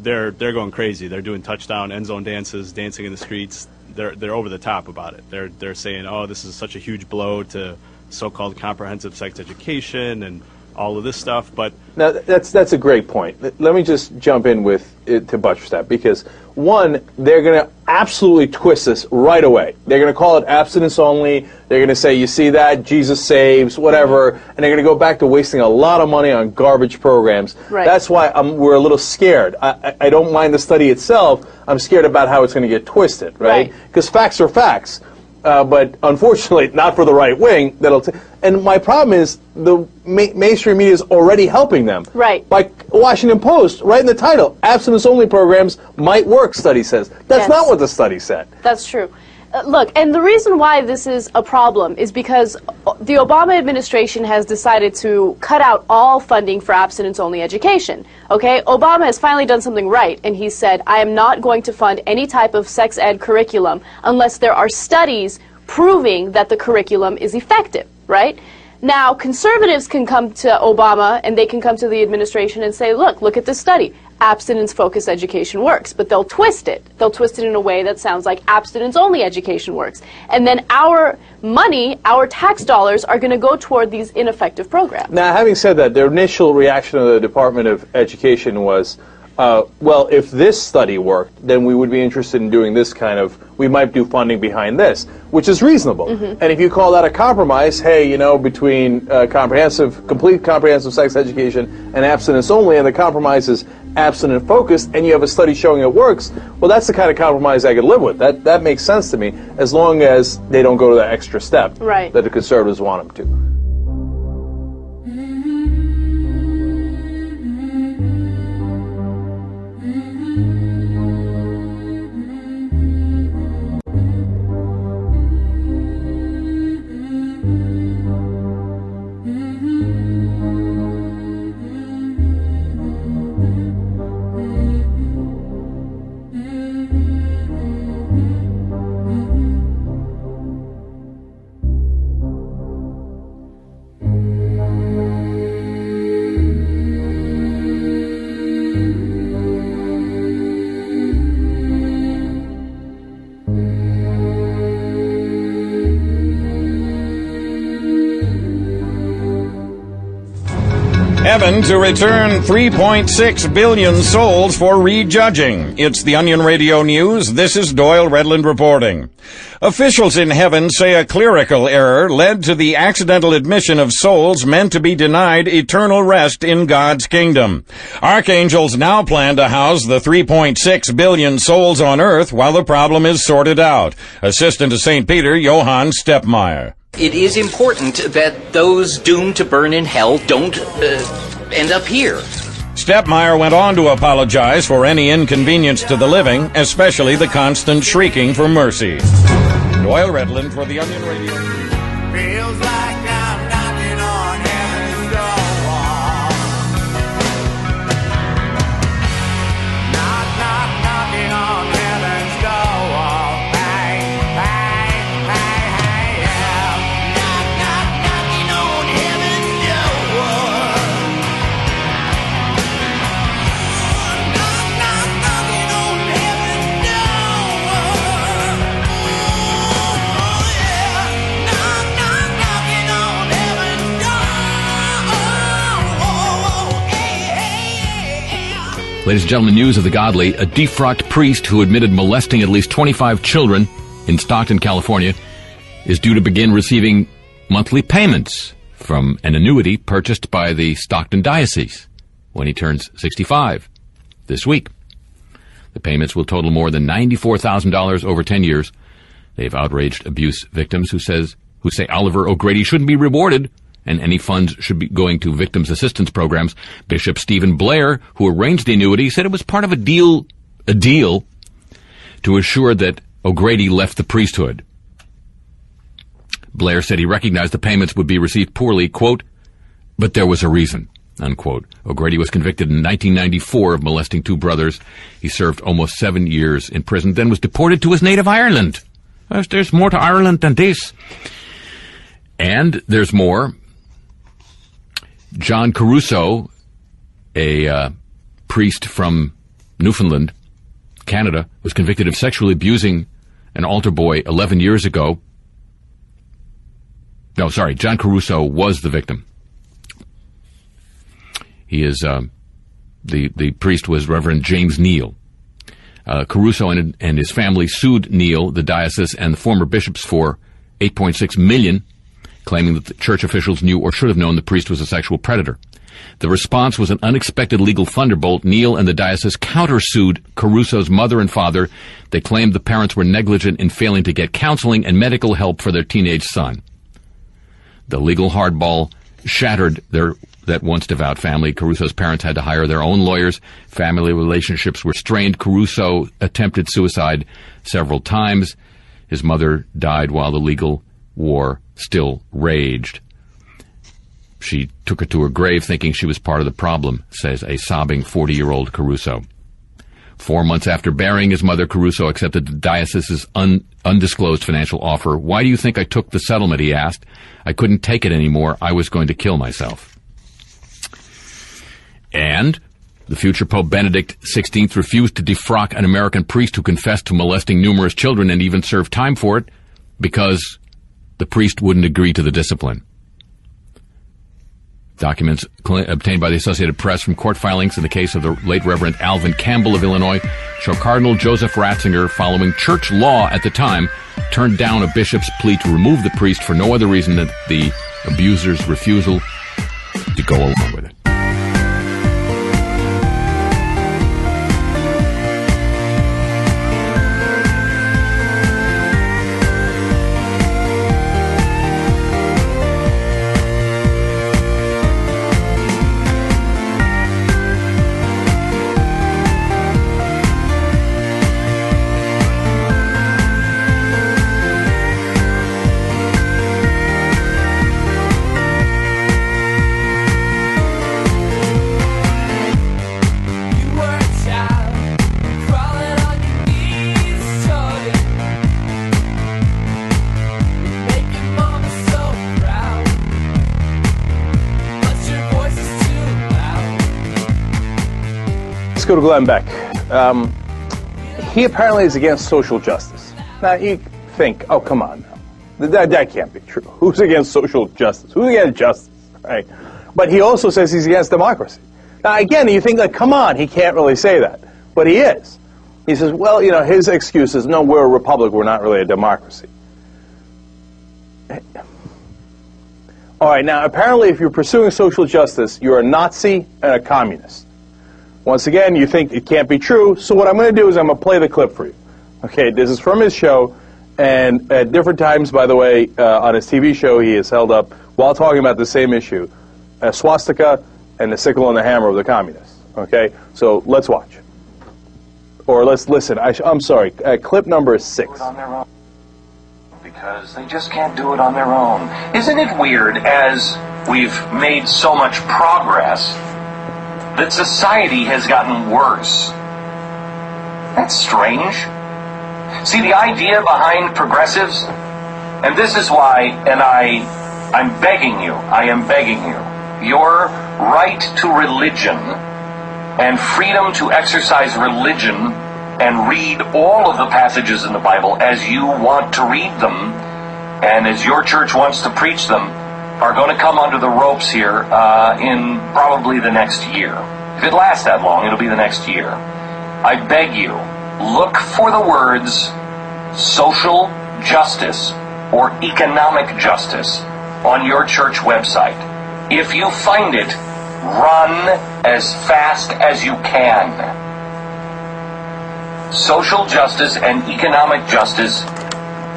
they're they're going crazy. They're doing touchdown end zone dances, dancing in the streets. They're they're over the top about it. They're they're saying, oh, this is such a huge blow to so-called comprehensive sex education and all of this stuff. But Now, that's that's a great point. Let- Let me just jump in with it to buttress that because one, they're going to absolutely twist this right away. They're going to call it abstinence only. They're going to say, "You see that Jesus saves, whatever," and they're going to go back to wasting a lot of money on garbage programs. Right. That's why I'm, we're a little scared. I, I, I don't mind the study itself. I'm scared about how it's going to get twisted, right? Right. Because facts are facts. Uh, but unfortunately, not for the right wing. That'll t- and my problem is the ma- mainstream media is already helping them. Right. Like Washington Post, right in the title, abstinence only programs might work. Study says that's Yes. not what the study said. That's true. Uh, look, and the reason why this is a problem is because the Obama administration has decided to cut out all funding for abstinence only education. Okay? Obama has finally done something right, and he said, I am not going to fund any type of sex ed curriculum unless there are studies proving that the curriculum is effective, right? Now, conservatives can come to Obama and they can come to the administration and say, look, look at this study. Abstinence focused education works, but they'll twist it. They'll twist it in a way that sounds like abstinence only education works. And then our money, our tax dollars, are going to go toward these ineffective programs. Now, having said that, their initial reaction of the Department of Education was, uh, well, if this study worked, then we would be interested in doing this kind of, we might do funding behind this, which is reasonable. Mhm. And if you call that a compromise, hey, you know, between uh, comprehensive, complete comprehensive sex education and abstinence only, and the compromise is abstinent focused, and you have a study showing it works, well, that's the kind of compromise I could live with. That, that makes sense to me, as long as they don't go to that extra step Right. that the conservatives want them to. To return 3.6 billion souls for rejudging. It's the Onion Radio News. This is Doyle Redland reporting. Officials in heaven say a clerical error led to the accidental admission of souls meant to be denied eternal rest in God's kingdom. Archangels now plan to house the 3.6 billion souls on earth while the problem is sorted out. Assistant to St. Peter, Johann Steppmeyer. It is important that those doomed to burn in hell don't uh, end up here. Stepmeyer went on to apologize for any inconvenience to the living, especially the constant shrieking for mercy. Doyle Redland for the Onion Radio. Ladies and gentlemen, news of the godly. A defrocked priest who admitted molesting at least 25 children in Stockton, California, is due to begin receiving monthly payments from an annuity purchased by the Stockton Diocese when he turns 65 this week. The payments will total more than $94,000 over 10 years. They've outraged abuse victims who says who say Oliver O'Grady shouldn't be rewarded and any funds should be going to victims assistance programs. Bishop Stephen Blair, who arranged the annuity, said it was part of a deal a deal to assure that O'Grady left the priesthood. Blair said he recognized the payments would be received poorly, quote, but there was a reason, unquote. O'Grady was convicted in 1994 of molesting two brothers. He served almost seven years in prison, then was deported to his native Ireland. There's, there's more to Ireland than this. And there's more. John Caruso, a uh, priest from Newfoundland, Canada, was convicted of sexually abusing an altar boy 11 years ago. No, sorry, John Caruso was the victim. He is um, the the priest was Reverend James Neal. Uh, Caruso and, and his family sued Neal, the diocese, and the former bishops for 8.6 million, claiming that the church officials knew or should have known the priest was a sexual predator. The response was an unexpected legal thunderbolt. Neal and the diocese countersued Caruso's mother and father. They claimed the parents were negligent in failing to get counseling and medical help for their teenage son. The legal hardball shattered their that once devout family. Caruso's parents had to hire their own lawyers. Family relationships were strained. Caruso attempted suicide several times. His mother died while the legal war still raged. She took it to her grave thinking she was part of the problem, says a sobbing 40 year old Caruso. Four months after burying his mother, Caruso accepted the diocese's un- undisclosed financial offer. Why do you think I took the settlement? He asked. I couldn't take it anymore. I was going to kill myself. And the future Pope Benedict XVI refused to defrock an American priest who confessed to molesting numerous children and even served time for it because the priest wouldn't agree to the discipline. Documents obtained by the Associated Press from court filings in the case of the late Reverend Alvin Campbell of Illinois show Cardinal Joseph Ratzinger, following church law at the time, turned down a bishop's plea to remove the priest for no other reason than the abuser's refusal to go along with it. Glenn Beck. Um, he apparently is against social justice. Now, you think, oh, come on. That, that can't be true. Who's against social justice? Who's against justice? Right? But he also says he's against democracy. Now, again, you think, like, come on, he can't really say that. But he is. He says, well, you know, his excuse is, no, we're a republic, we're not really a democracy. All right, now, apparently, if you're pursuing social justice, you're a Nazi and a communist. Once again, you think it can't be true, so what I'm going to do is I'm going to play the clip for you. Okay, this is from his show, and at different times, by the way, uh, on his TV show, he has held up, while talking about the same issue, a swastika and the sickle and the hammer of the communists. Okay, so let's watch. Or let's listen. I I'm sorry. Uh, clip number six. because they just can't do it on their own. Isn't it weird as we've made so much progress that society has gotten worse? That's strange. See the idea behind progressives? And this is why and I I'm begging you, I am begging you. Your right to religion and freedom to exercise religion and read all of the passages in the Bible as you want to read them and as your church wants to preach them are going to come under the ropes here uh, in probably the next year. If it lasts that long, it'll be the next year. I beg you, look for the words social justice or economic justice on your church website. If you find it, run as fast as you can. Social justice and economic justice,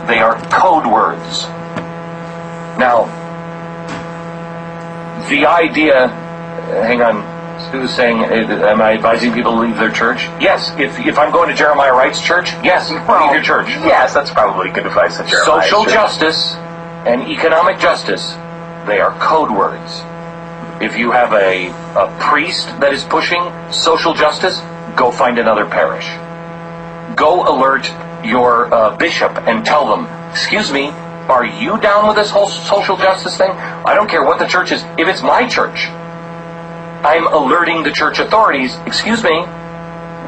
they are code words. Now, the idea, hang on, Sue's saying, uh, am I advising people to leave their church? Yes. If, if I'm going to Jeremiah Wright's church, yes, leave your church. Yes, that's probably good advice at Social church. justice and economic justice, they are code words. If you have a, a priest that is pushing social justice, go find another parish. Go alert your uh, bishop and tell them, excuse me, are you down with this whole social justice thing? I don't care what the church is. If it's my church, I'm alerting the church authorities, excuse me,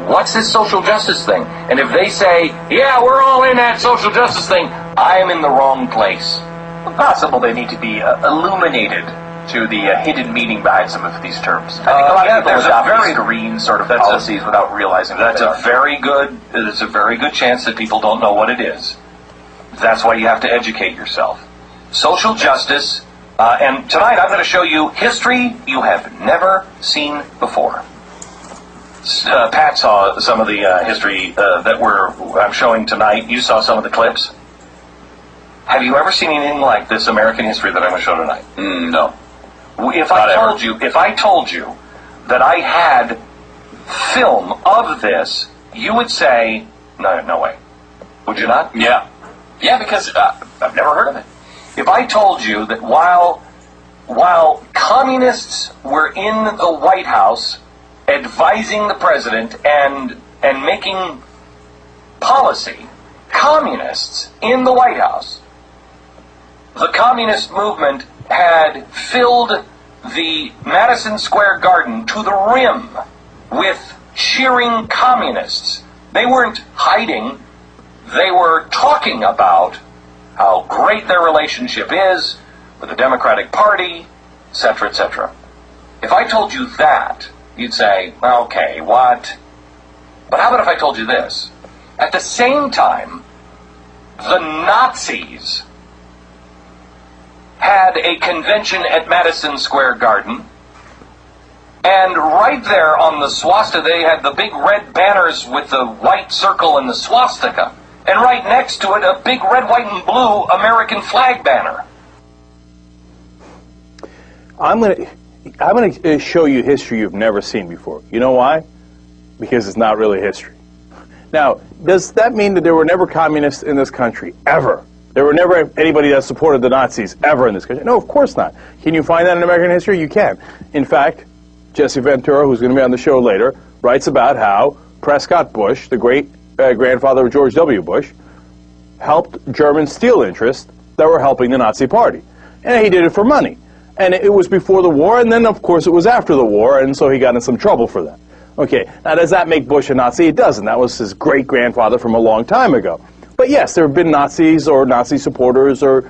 what's this social justice thing? And if they say, yeah, we're all in that social justice thing, I'm in the wrong place. Possible they need to be uh, illuminated to the uh, hidden meaning behind some of these terms. I think Uh, a lot yeah, of people adopt very- green sort of That's a- policies without realizing That's a very good. There's a very good chance that people don't know what it is. That's why you have to educate yourself. Social justice, uh, and tonight I'm going to show you history you have never seen before. Uh, Pat saw some of the uh, history uh, that we're I'm showing tonight. You saw some of the clips. Have you ever seen anything like this American history that I'm going to show tonight? no. If I told you, if I told you that I had film of this, you would say, no, no way. Would you not? Yeah. Yeah, because uh, I've never heard of it. If I told you that while while communists were in the White House advising the president and and making policy, communists in the White House, the communist movement had filled the Madison Square Garden to the rim with cheering communists. They weren't hiding, they were talking about how great their relationship is with the Democratic Party, etc., etc. If I told you that, you'd say, okay, what? But how about if I told you this? At the same time, the Nazis had a convention at Madison Square Garden. And right there on the swastika, they had the big red banners with the white circle and the swastika. And right next to it, a big red, white, and blue American flag banner. I'm gonna I'm gonna uh, show you history you've never seen before. You know why? Because it's not really history. Now, does that mean that there were never communists in this country ever? There were never anybody that supported the Nazis ever in this country? No, of course not. Can you find that in American history? You can. In fact, Jesse Ventura, who's going to be on the show later, writes about how Prescott Bush, the great uh, grandfather of George W. Bush, helped German steel interests that were helping the Nazi Party. And he did it for money. And it was before the war, and then, of course, it was after the war, and so he got in some trouble for that. Okay, now does that make Bush a Nazi? It doesn't. That was his great grandfather from a long time ago. But yes, there have been Nazis or Nazi supporters or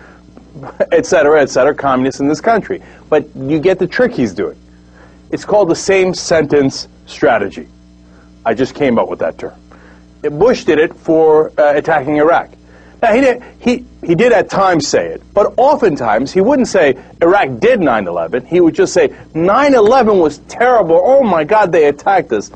et cetera, et cetera, communists in this country. But you get the trick he's doing. It's called the same sentence strategy. I just came up with that term. Bush did it for uh, attacking Iraq. Now, he did, he, he did at times say it, but oftentimes he wouldn't say Iraq did 9 11. He would just say 9 11 was terrible. Oh my God, they attacked us.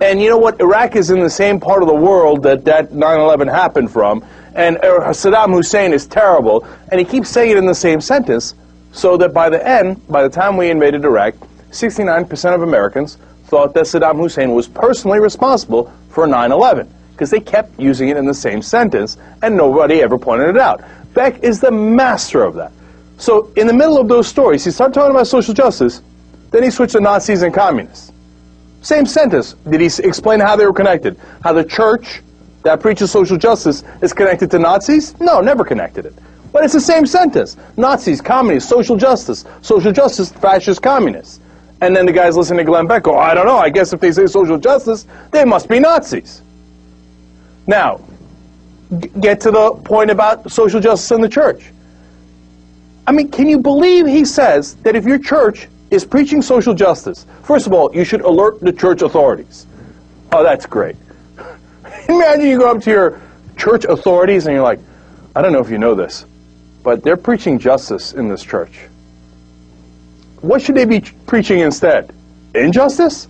And you know what? Iraq is in the same part of the world that that 9 11 happened from. And uh, Saddam Hussein is terrible. And he keeps saying it in the same sentence, so that by the end, by the time we invaded Iraq, 69% of Americans thought that Saddam Hussein was personally responsible for 9 11 because they kept using it in the same sentence and nobody ever pointed it out. Beck is the master of that. So, in the middle of those stories, he started talking about social justice, then he switched to Nazis and communists. Same sentence. Did he explain how they were connected? How the church that preaches social justice is connected to Nazis? No, never connected it. But it's the same sentence. Nazis, communists, social justice. Social justice, fascist, communists. And then the guys listening to Glenn Beck go, I don't know, I guess if they say social justice, they must be Nazis. Now, get to the point about social justice in the church. I mean, can you believe he says that if your church is preaching social justice, first of all, you should alert the church authorities. Oh, that's great. Imagine you go up to your church authorities and you're like, I don't know if you know this, but they're preaching justice in this church. What should they be preaching instead? Injustice?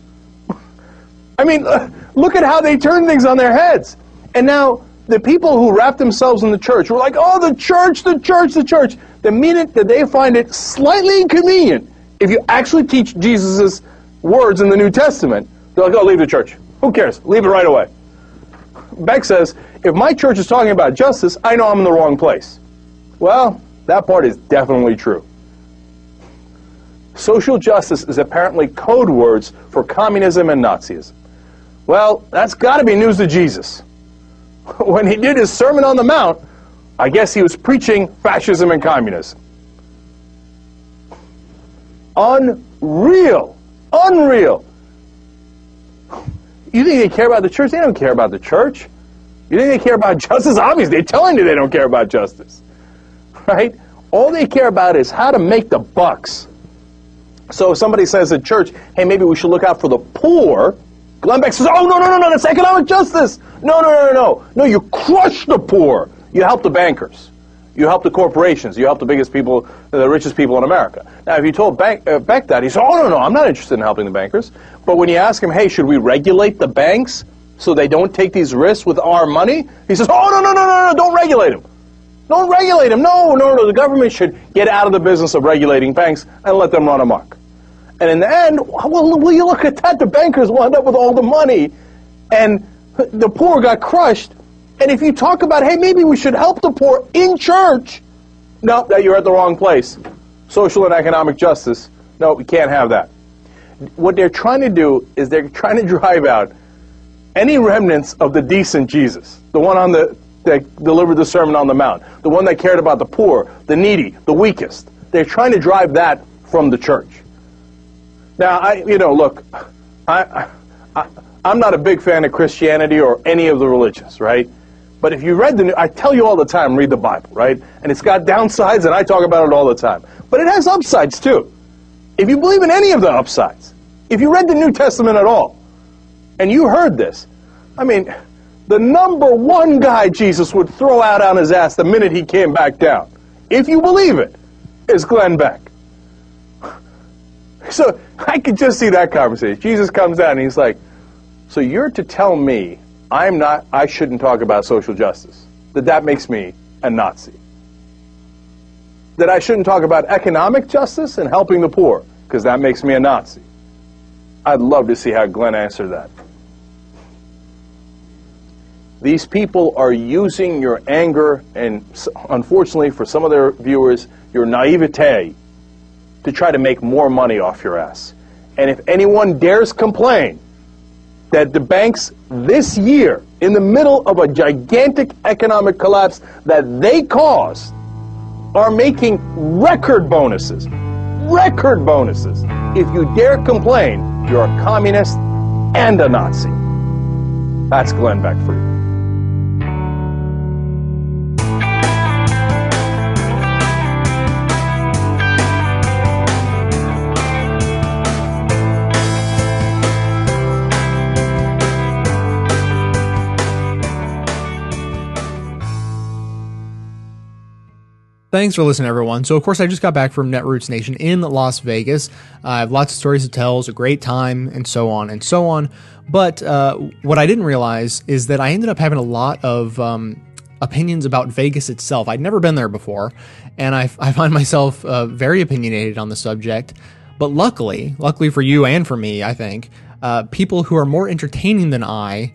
I mean, look at how they turn things on their heads. And now, the people who wrap themselves in the church were like, oh, the church, the church, the church. The minute that they find it slightly inconvenient, if you actually teach Jesus' words in the New Testament, they're like, oh, leave the church. Who cares? Leave it right away. Beck says, if my church is talking about justice, I know I'm in the wrong place. Well, that part is definitely true. Social justice is apparently code words for communism and Nazism. Well, that's got to be news to Jesus. When he did his Sermon on the Mount, I guess he was preaching fascism and communism. Unreal. Unreal. You think they care about the church? They don't care about the church. You think they care about justice? Obviously, they're telling you they don't care about justice. Right? All they care about is how to make the bucks. So if somebody says at church, hey, maybe we should look out for the poor, Glenn Beck says, oh, no, no, no, no, that's economic justice. No, no, no, no, no. You crush the poor. You help the bankers. You help the corporations. You help the biggest people, the richest people in America. Now, if you told Bank, uh, Beck that, he said, oh, no, no, I'm not interested in helping the bankers. But when you ask him, hey, should we regulate the banks so they don't take these risks with our money? He says, oh, no, no, no, no, no, don't regulate them. Don't regulate them. No, no, no. The government should get out of the business of regulating banks and let them run amok. And in the end, well, will you look at that? The bankers wound up with all the money, and the poor got crushed. And if you talk about, hey, maybe we should help the poor in church, no, that you're at the wrong place. Social and economic justice, no, we can't have that. What they're trying to do is they're trying to drive out any remnants of the decent Jesus, the one on the that delivered the Sermon on the Mount, the one that cared about the poor, the needy, the weakest. They're trying to drive that from the church. Now, I, you know, look, I, I, I'm not a big fan of Christianity or any of the religions, right? But if you read the, New- I tell you all the time, read the Bible, right? And it's got downsides, and I talk about it all the time. But it has upsides too. If you believe in any of the upsides, if you read the New Testament at all, and you heard this, I mean, the number one guy Jesus would throw out on his ass the minute he came back down, if you believe it, is Glenn Beck. So I could just see that conversation. Jesus comes out and he's like, "So you're to tell me I'm not I shouldn't talk about social justice. That that makes me a Nazi. That I shouldn't talk about economic justice and helping the poor because that makes me a Nazi." I'd love to see how Glenn answered that. These people are using your anger and, unfortunately, for some of their viewers, your naivete to try to make more money off your ass. And if anyone dares complain that the banks this year, in the middle of a gigantic economic collapse that they caused, are making record bonuses, record bonuses. If you dare complain, you're a communist and a Nazi. That's Glenn Beck for you. Thanks for listening, everyone. So, of course, I just got back from Netroots Nation in Las Vegas. I have lots of stories to tell. It was a great time, and so on and so on. But uh, what I didn't realize is that I ended up having a lot of um, opinions about Vegas itself. I'd never been there before, and I, I find myself uh, very opinionated on the subject. But luckily, luckily for you and for me, I think, uh, people who are more entertaining than I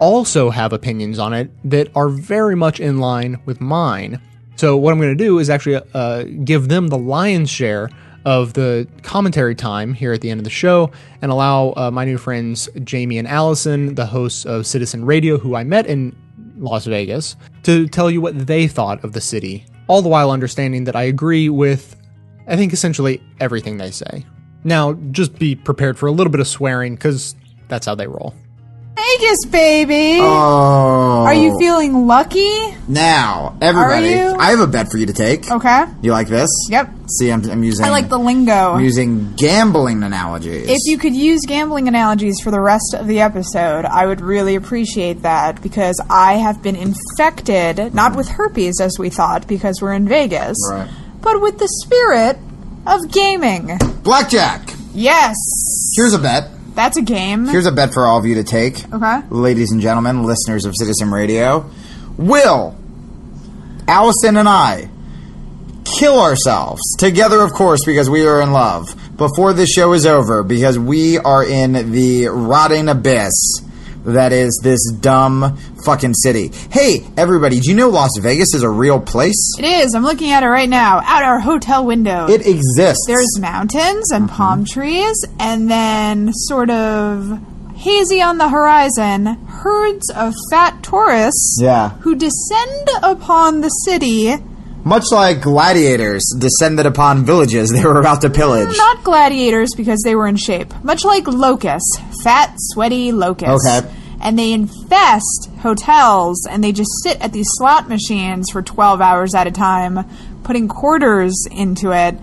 also have opinions on it that are very much in line with mine. So what I'm going to do is actually uh, give them the lion's share of the commentary time here at the end of the show and allow uh, my new friends Jamie and Allison, the hosts of Citizen Radio, who I met in Las Vegas, to tell you what they thought of the city, all the while understanding that I agree with, I think, essentially everything they say. Now, just be prepared for a little bit of swearing because that's how they roll. Vegas, baby. Oh. Are you feeling lucky? Now, everybody, Are you? I have a bet for you to take. Okay. You like this? Yep. See, I'm, I'm using. I like the lingo. I'm using gambling analogies. If you could use gambling analogies for the rest of the episode, I would really appreciate that because I have been infected, not with herpes as we thought because we're in Vegas, Right. but with the spirit of gaming. Blackjack. Yes. Here's a bet. That's a game. Here's a bet for all of you to take. Okay. Ladies and gentlemen, listeners of Citizen Radio, will Allison and I kill ourselves together, of course, because we are in love before this show is over, because we are in the rotting abyss that is this dumb fucking city. Hey, everybody, do you know Las Vegas is a real place? It is. I'm looking at it right now out our hotel window. It exists. There's mountains and mm-hmm. palm trees, and then sort of hazy on the horizon, herds of fat tourists Yeah. who descend upon the city. Much like gladiators descended upon villages they were about to pillage. Not gladiators because they were in shape, much like locusts, fat, sweaty locusts. Okay. And they infest hotels and they just sit at these slot machines for 12 hours at a time, putting quarters into it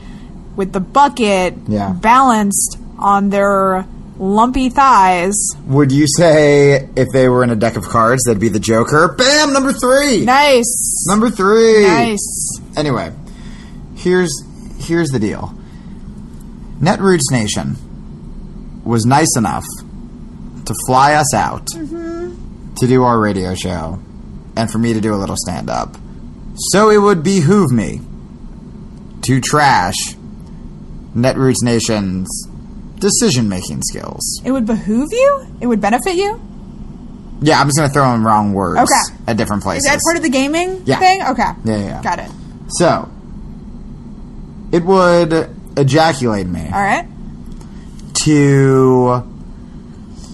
with the bucket Yeah. balanced on their lumpy thighs. Would you say if they were in a deck of cards, they'd be the Joker? Bam, number three. Nice. Number three. Nice. Anyway, here's here's the deal. Netroots Nation was nice enough to fly us out mm-hmm. to do our radio show and for me to do a little stand up. So it would behoove me to trash Netroots Nation's decision making skills. It would behoove you? It would benefit you? Yeah, I'm just gonna throw in wrong words Okay. at different places. Is that part of the gaming Yeah. thing? Okay. Yeah, yeah, yeah. Got it. So, it would ejaculate me All right. to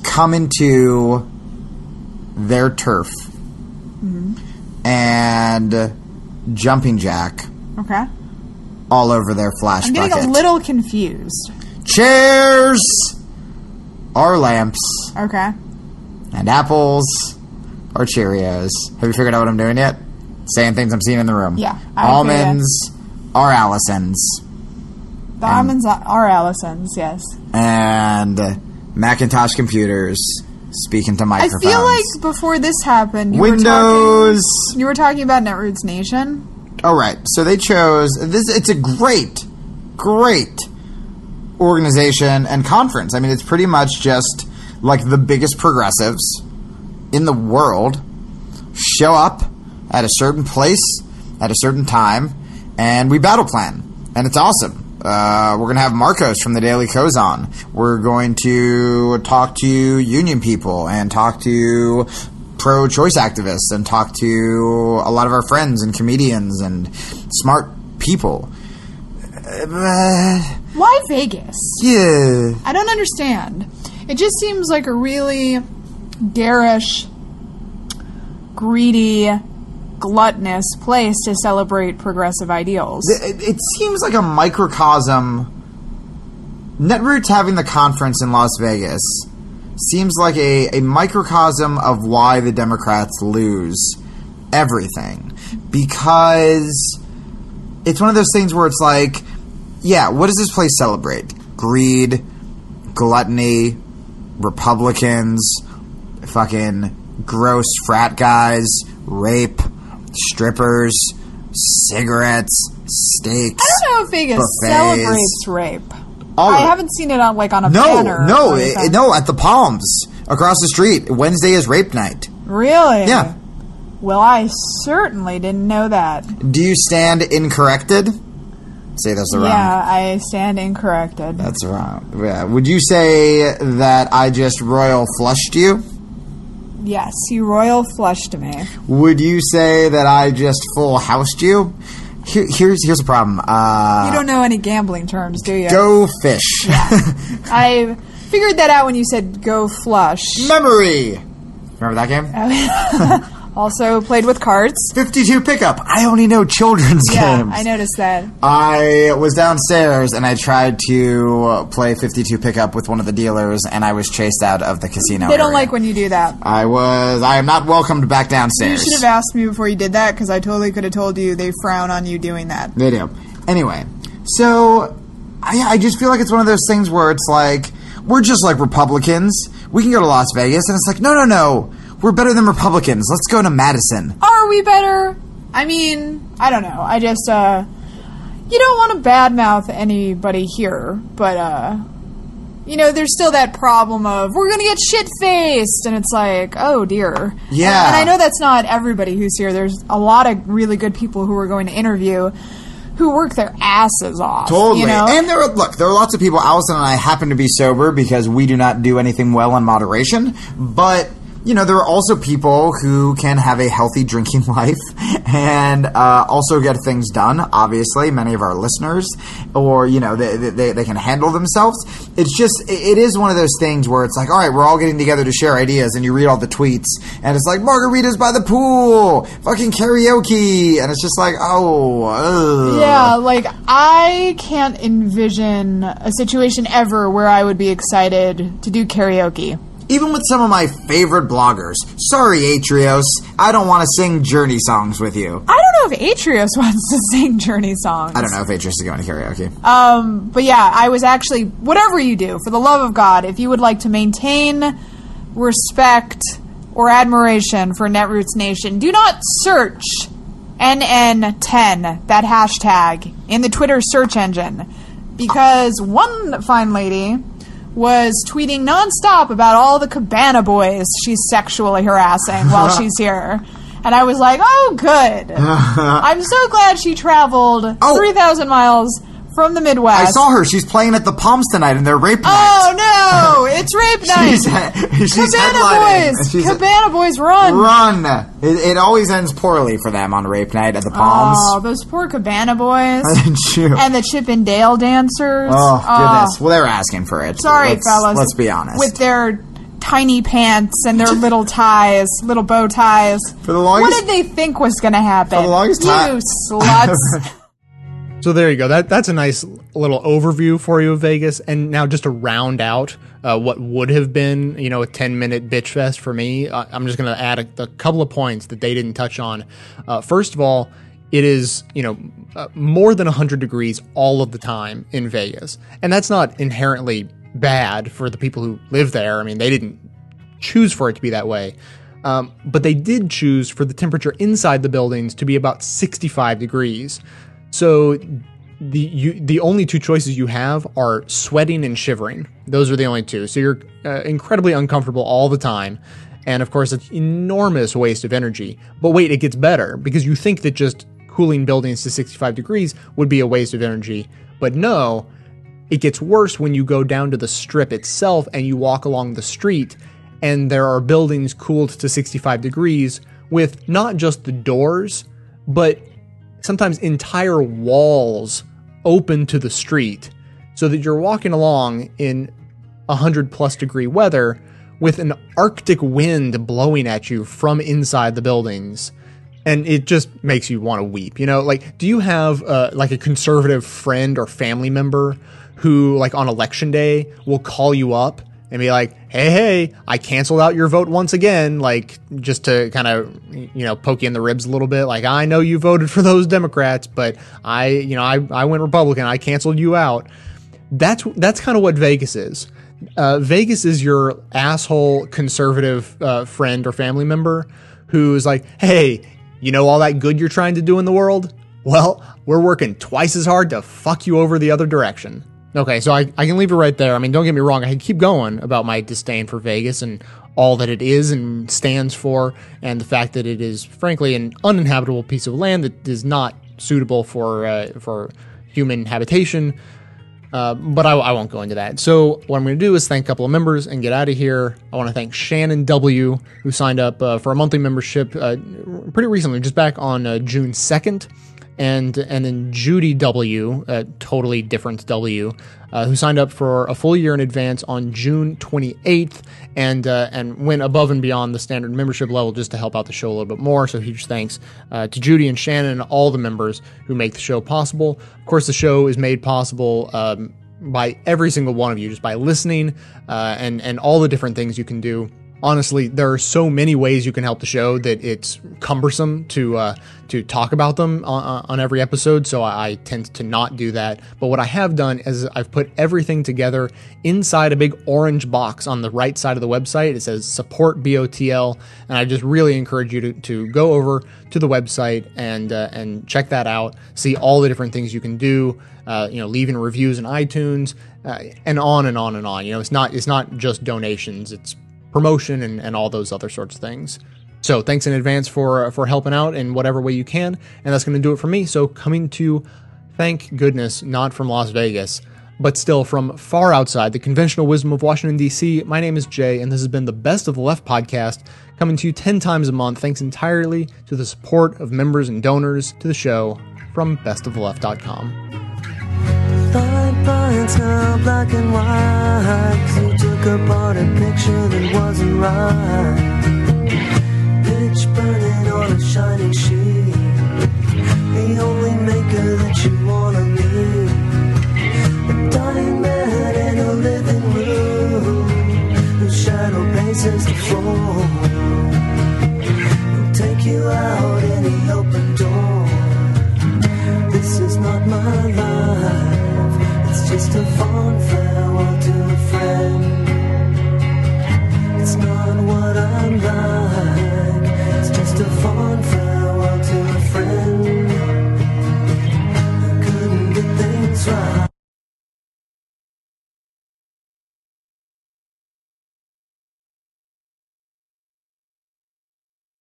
come into their turf Mhm. and jumping jack Okay. all over their flash I'm getting bucket. a little confused. Chairs are lamps, Okay. and apples are Cheerios. Have you figured out what I'm doing yet? Saying things I'm seeing in the room. Yeah, I. Almonds are Allison's. The almonds are Allison's, yes. and Macintosh computers speaking to microphones. I feel like before this happened, you were Windows. talking. You were talking about Netroots Nation. All right, so they chose this. It's a great, great organization and conference. I mean, it's pretty much just like the biggest progressives in the world show up at a certain place at a certain time, and we battle plan, and it's awesome. Uh, we're going to have Markos from the Daily Kos on. We're going to talk to union people and talk to pro choice activists and talk to a lot of our friends and comedians and smart people. Uh, Why Vegas? yeah. I don't understand. It just seems like a really garish, greedy, gluttonous place to celebrate progressive ideals. It, it seems like a microcosm. Netroots having the conference in Las Vegas seems like a, a microcosm of why the Democrats lose everything. Because it's one of those things where it's like, yeah, what does this place celebrate? Greed, gluttony, Republicans, fucking gross frat guys, rape, strippers, cigarettes, steaks. I don't know if Vegas buffets. celebrates rape. All I haven't seen it on like on a No, banner. no, it, no, at the Palms across the street. Wednesday is rape night. Really? Yeah. Well, I certainly didn't know that. Do you stand incorrected? say are wrong. Yeah, I stand incorrected. That's wrong. Yeah. Would you say that I just royal flushed you? Yes, you royal flushed me. Would you say that I just full housed you? Here, here's here's a problem. Uh, you don't know any gambling terms, do you? Go fish. I figured that out when you said go flush. Memory. Remember that game? also played with cards. 52 pickup. I only know children's Yeah, games. I noticed that. I was downstairs and I tried to play 52 pickup with one of the dealers and I was chased out of the casino. They don't area. like when you do that. I was. I am not welcomed back downstairs. You should have asked me before you did that because I totally could have told you they frown on you doing that. They do. Anyway, so I, I just feel like it's one of those things where it's like we're just like Republicans. We can go to Las Vegas, and it's like no, no, no. We're better than Republicans. Let's go to Madison. Are we better? I mean, I don't know. I just, uh, you don't want to badmouth anybody here, but, uh, you know, there's still that problem of we're gonna get shit faced, and it's like, oh dear. Yeah. And I know that's not everybody who's here. There's a lot of really good people who we're going to interview who work their asses off. Totally. You know? And there are look, there are lots of people. Allison and I happen to be sober because we do not do anything well in moderation. But you know, there are also people who can have a healthy drinking life and uh, also get things done. Obviously, many of our listeners, or you know, they, they, they can handle themselves. It's just, it- is one of those things where it's like, all right, we're all getting together to share ideas, and you read all the tweets, and it's like margaritas by the pool, fucking karaoke, and it's just like, oh, ugh. Yeah, like I can't envision a situation ever where I would be excited to do karaoke. Even with some of my favorite bloggers. Sorry, Atrios. I don't want to sing Journey songs with you. I don't know if Atrios wants to sing Journey songs. I don't know if Atrios is going to karaoke. Um, but yeah, I was actually whatever you do, for the love of God, if you would like to maintain respect or admiration for Netroots Nation, do not search NN10, that hashtag, in the Twitter search engine. Because one fine lady was tweeting nonstop about all the cabana boys she's sexually harassing while she's here. And I was like, oh, good. I'm so glad she traveled 3,000 miles from the Midwest. Oh. I saw her. She's playing at the Palms tonight, and they're rape night. Oh no! It's rape night. She's, she's Cabana headlining. Boys. She's- Cabana Boys, run! Run! It, it always ends poorly for them on rape night at the Palms. Oh, those poor Cabana Boys Shoot. and the Chip and Dale dancers. Oh, oh, goodness. Well, they're asking for it. Sorry, let's, fellas. Let's be honest. With their tiny pants and their little ties, little bow ties. For the longest- what did they think was going to happen? For the longest time- you sluts. So there you go. That that's a nice little overview for you of Vegas. And now just to round out uh, what would have been, you know, a ten minute bitch fest for me, uh, I'm just going to add a, a couple of points that they didn't touch on. Uh, first of all, it is you know uh, more than 100 degrees all of the time in Vegas, and that's not inherently bad for the people who live there. I mean, they didn't choose for it to be that way. Um, but they did choose for the temperature inside the buildings to be about 65 degrees. So the you, the only two choices you have are sweating and shivering. Those are the only two. So you're uh, incredibly uncomfortable all the time. And of course, it's enormous waste of energy. But wait, it gets better because you think that just cooling buildings to 65 degrees would be a waste of energy. But no, it gets worse when you go down to the strip itself and you walk along the street, and there are buildings cooled to 65 degrees with not just the doors, but sometimes entire walls open to the street so that you're walking along in 100 plus degree weather with an arctic wind blowing at you from inside the buildings. And it just makes you want to weep you know? Like do you have uh, like a conservative friend or family member who like on election day will call you up and be like hey hey i canceled out your vote once again like just to kind of you know poke you in the ribs a little bit like i know you voted for those democrats but i you know i, I went republican i canceled you out that's that's kind of what vegas is uh, Vegas is your asshole conservative uh, friend or family member who's like, hey, you know all that good you're trying to do in the world? Well, we're working twice as hard to fuck you over the other direction. Okay, so I, I can leave it right there. I mean, don't get me wrong, I can keep going about my disdain for Vegas and all that it is and stands for, and the fact that it is, frankly, an uninhabitable piece of land that is not suitable for uh, for human habitation. Uh, but I, I won't go into that. So what I'm going to do is thank a couple of members and get out of here. I want to thank Shannon W, who signed up uh, for a monthly membership uh, pretty recently, just back on uh, June 2nd, and and then Judy W, a totally different W, uh, who signed up for a full year in advance on June 28th, and uh, and went above and beyond the standard membership level just to help out the show a little bit more. So huge thanks uh, to Judy and Shannon and all the members who make the show possible. Of course, the show is made possible. Um, by every single one of you, just by listening uh, and and all the different things you can do honestly, there are so many ways you can help the show that it's cumbersome to uh, to talk about them on, on every episode. So I, I, tend to not do that. But what I have done is I've put everything together inside a big orange box on the right side of the website. It says support BOTL, and I just really encourage you to, to go over to the website and uh, and check that out. See all the different things you can do. Uh, you know, leaving reviews in iTunes, uh, and on and on and on. You know, it's not it's not just donations. It's promotion and, and all those other sorts of things. So thanks in advance for uh, for helping out in whatever way you can, and that's going to do it for me. So coming to, thank goodness, not from Las Vegas, but still from far outside the conventional wisdom of Washington D.C. My name is Jay, and this has been the Best of the Left podcast, coming to you ten times a month, thanks entirely to the support of members and donors to the show from bestoftheleft.com. It's are black and white. Cause you took a picture that wasn't right. Pitch burning on a shining sheet. The only maker that you wanna meet. A dying man in a living room. Whose shadow paces the floor He'll take you out?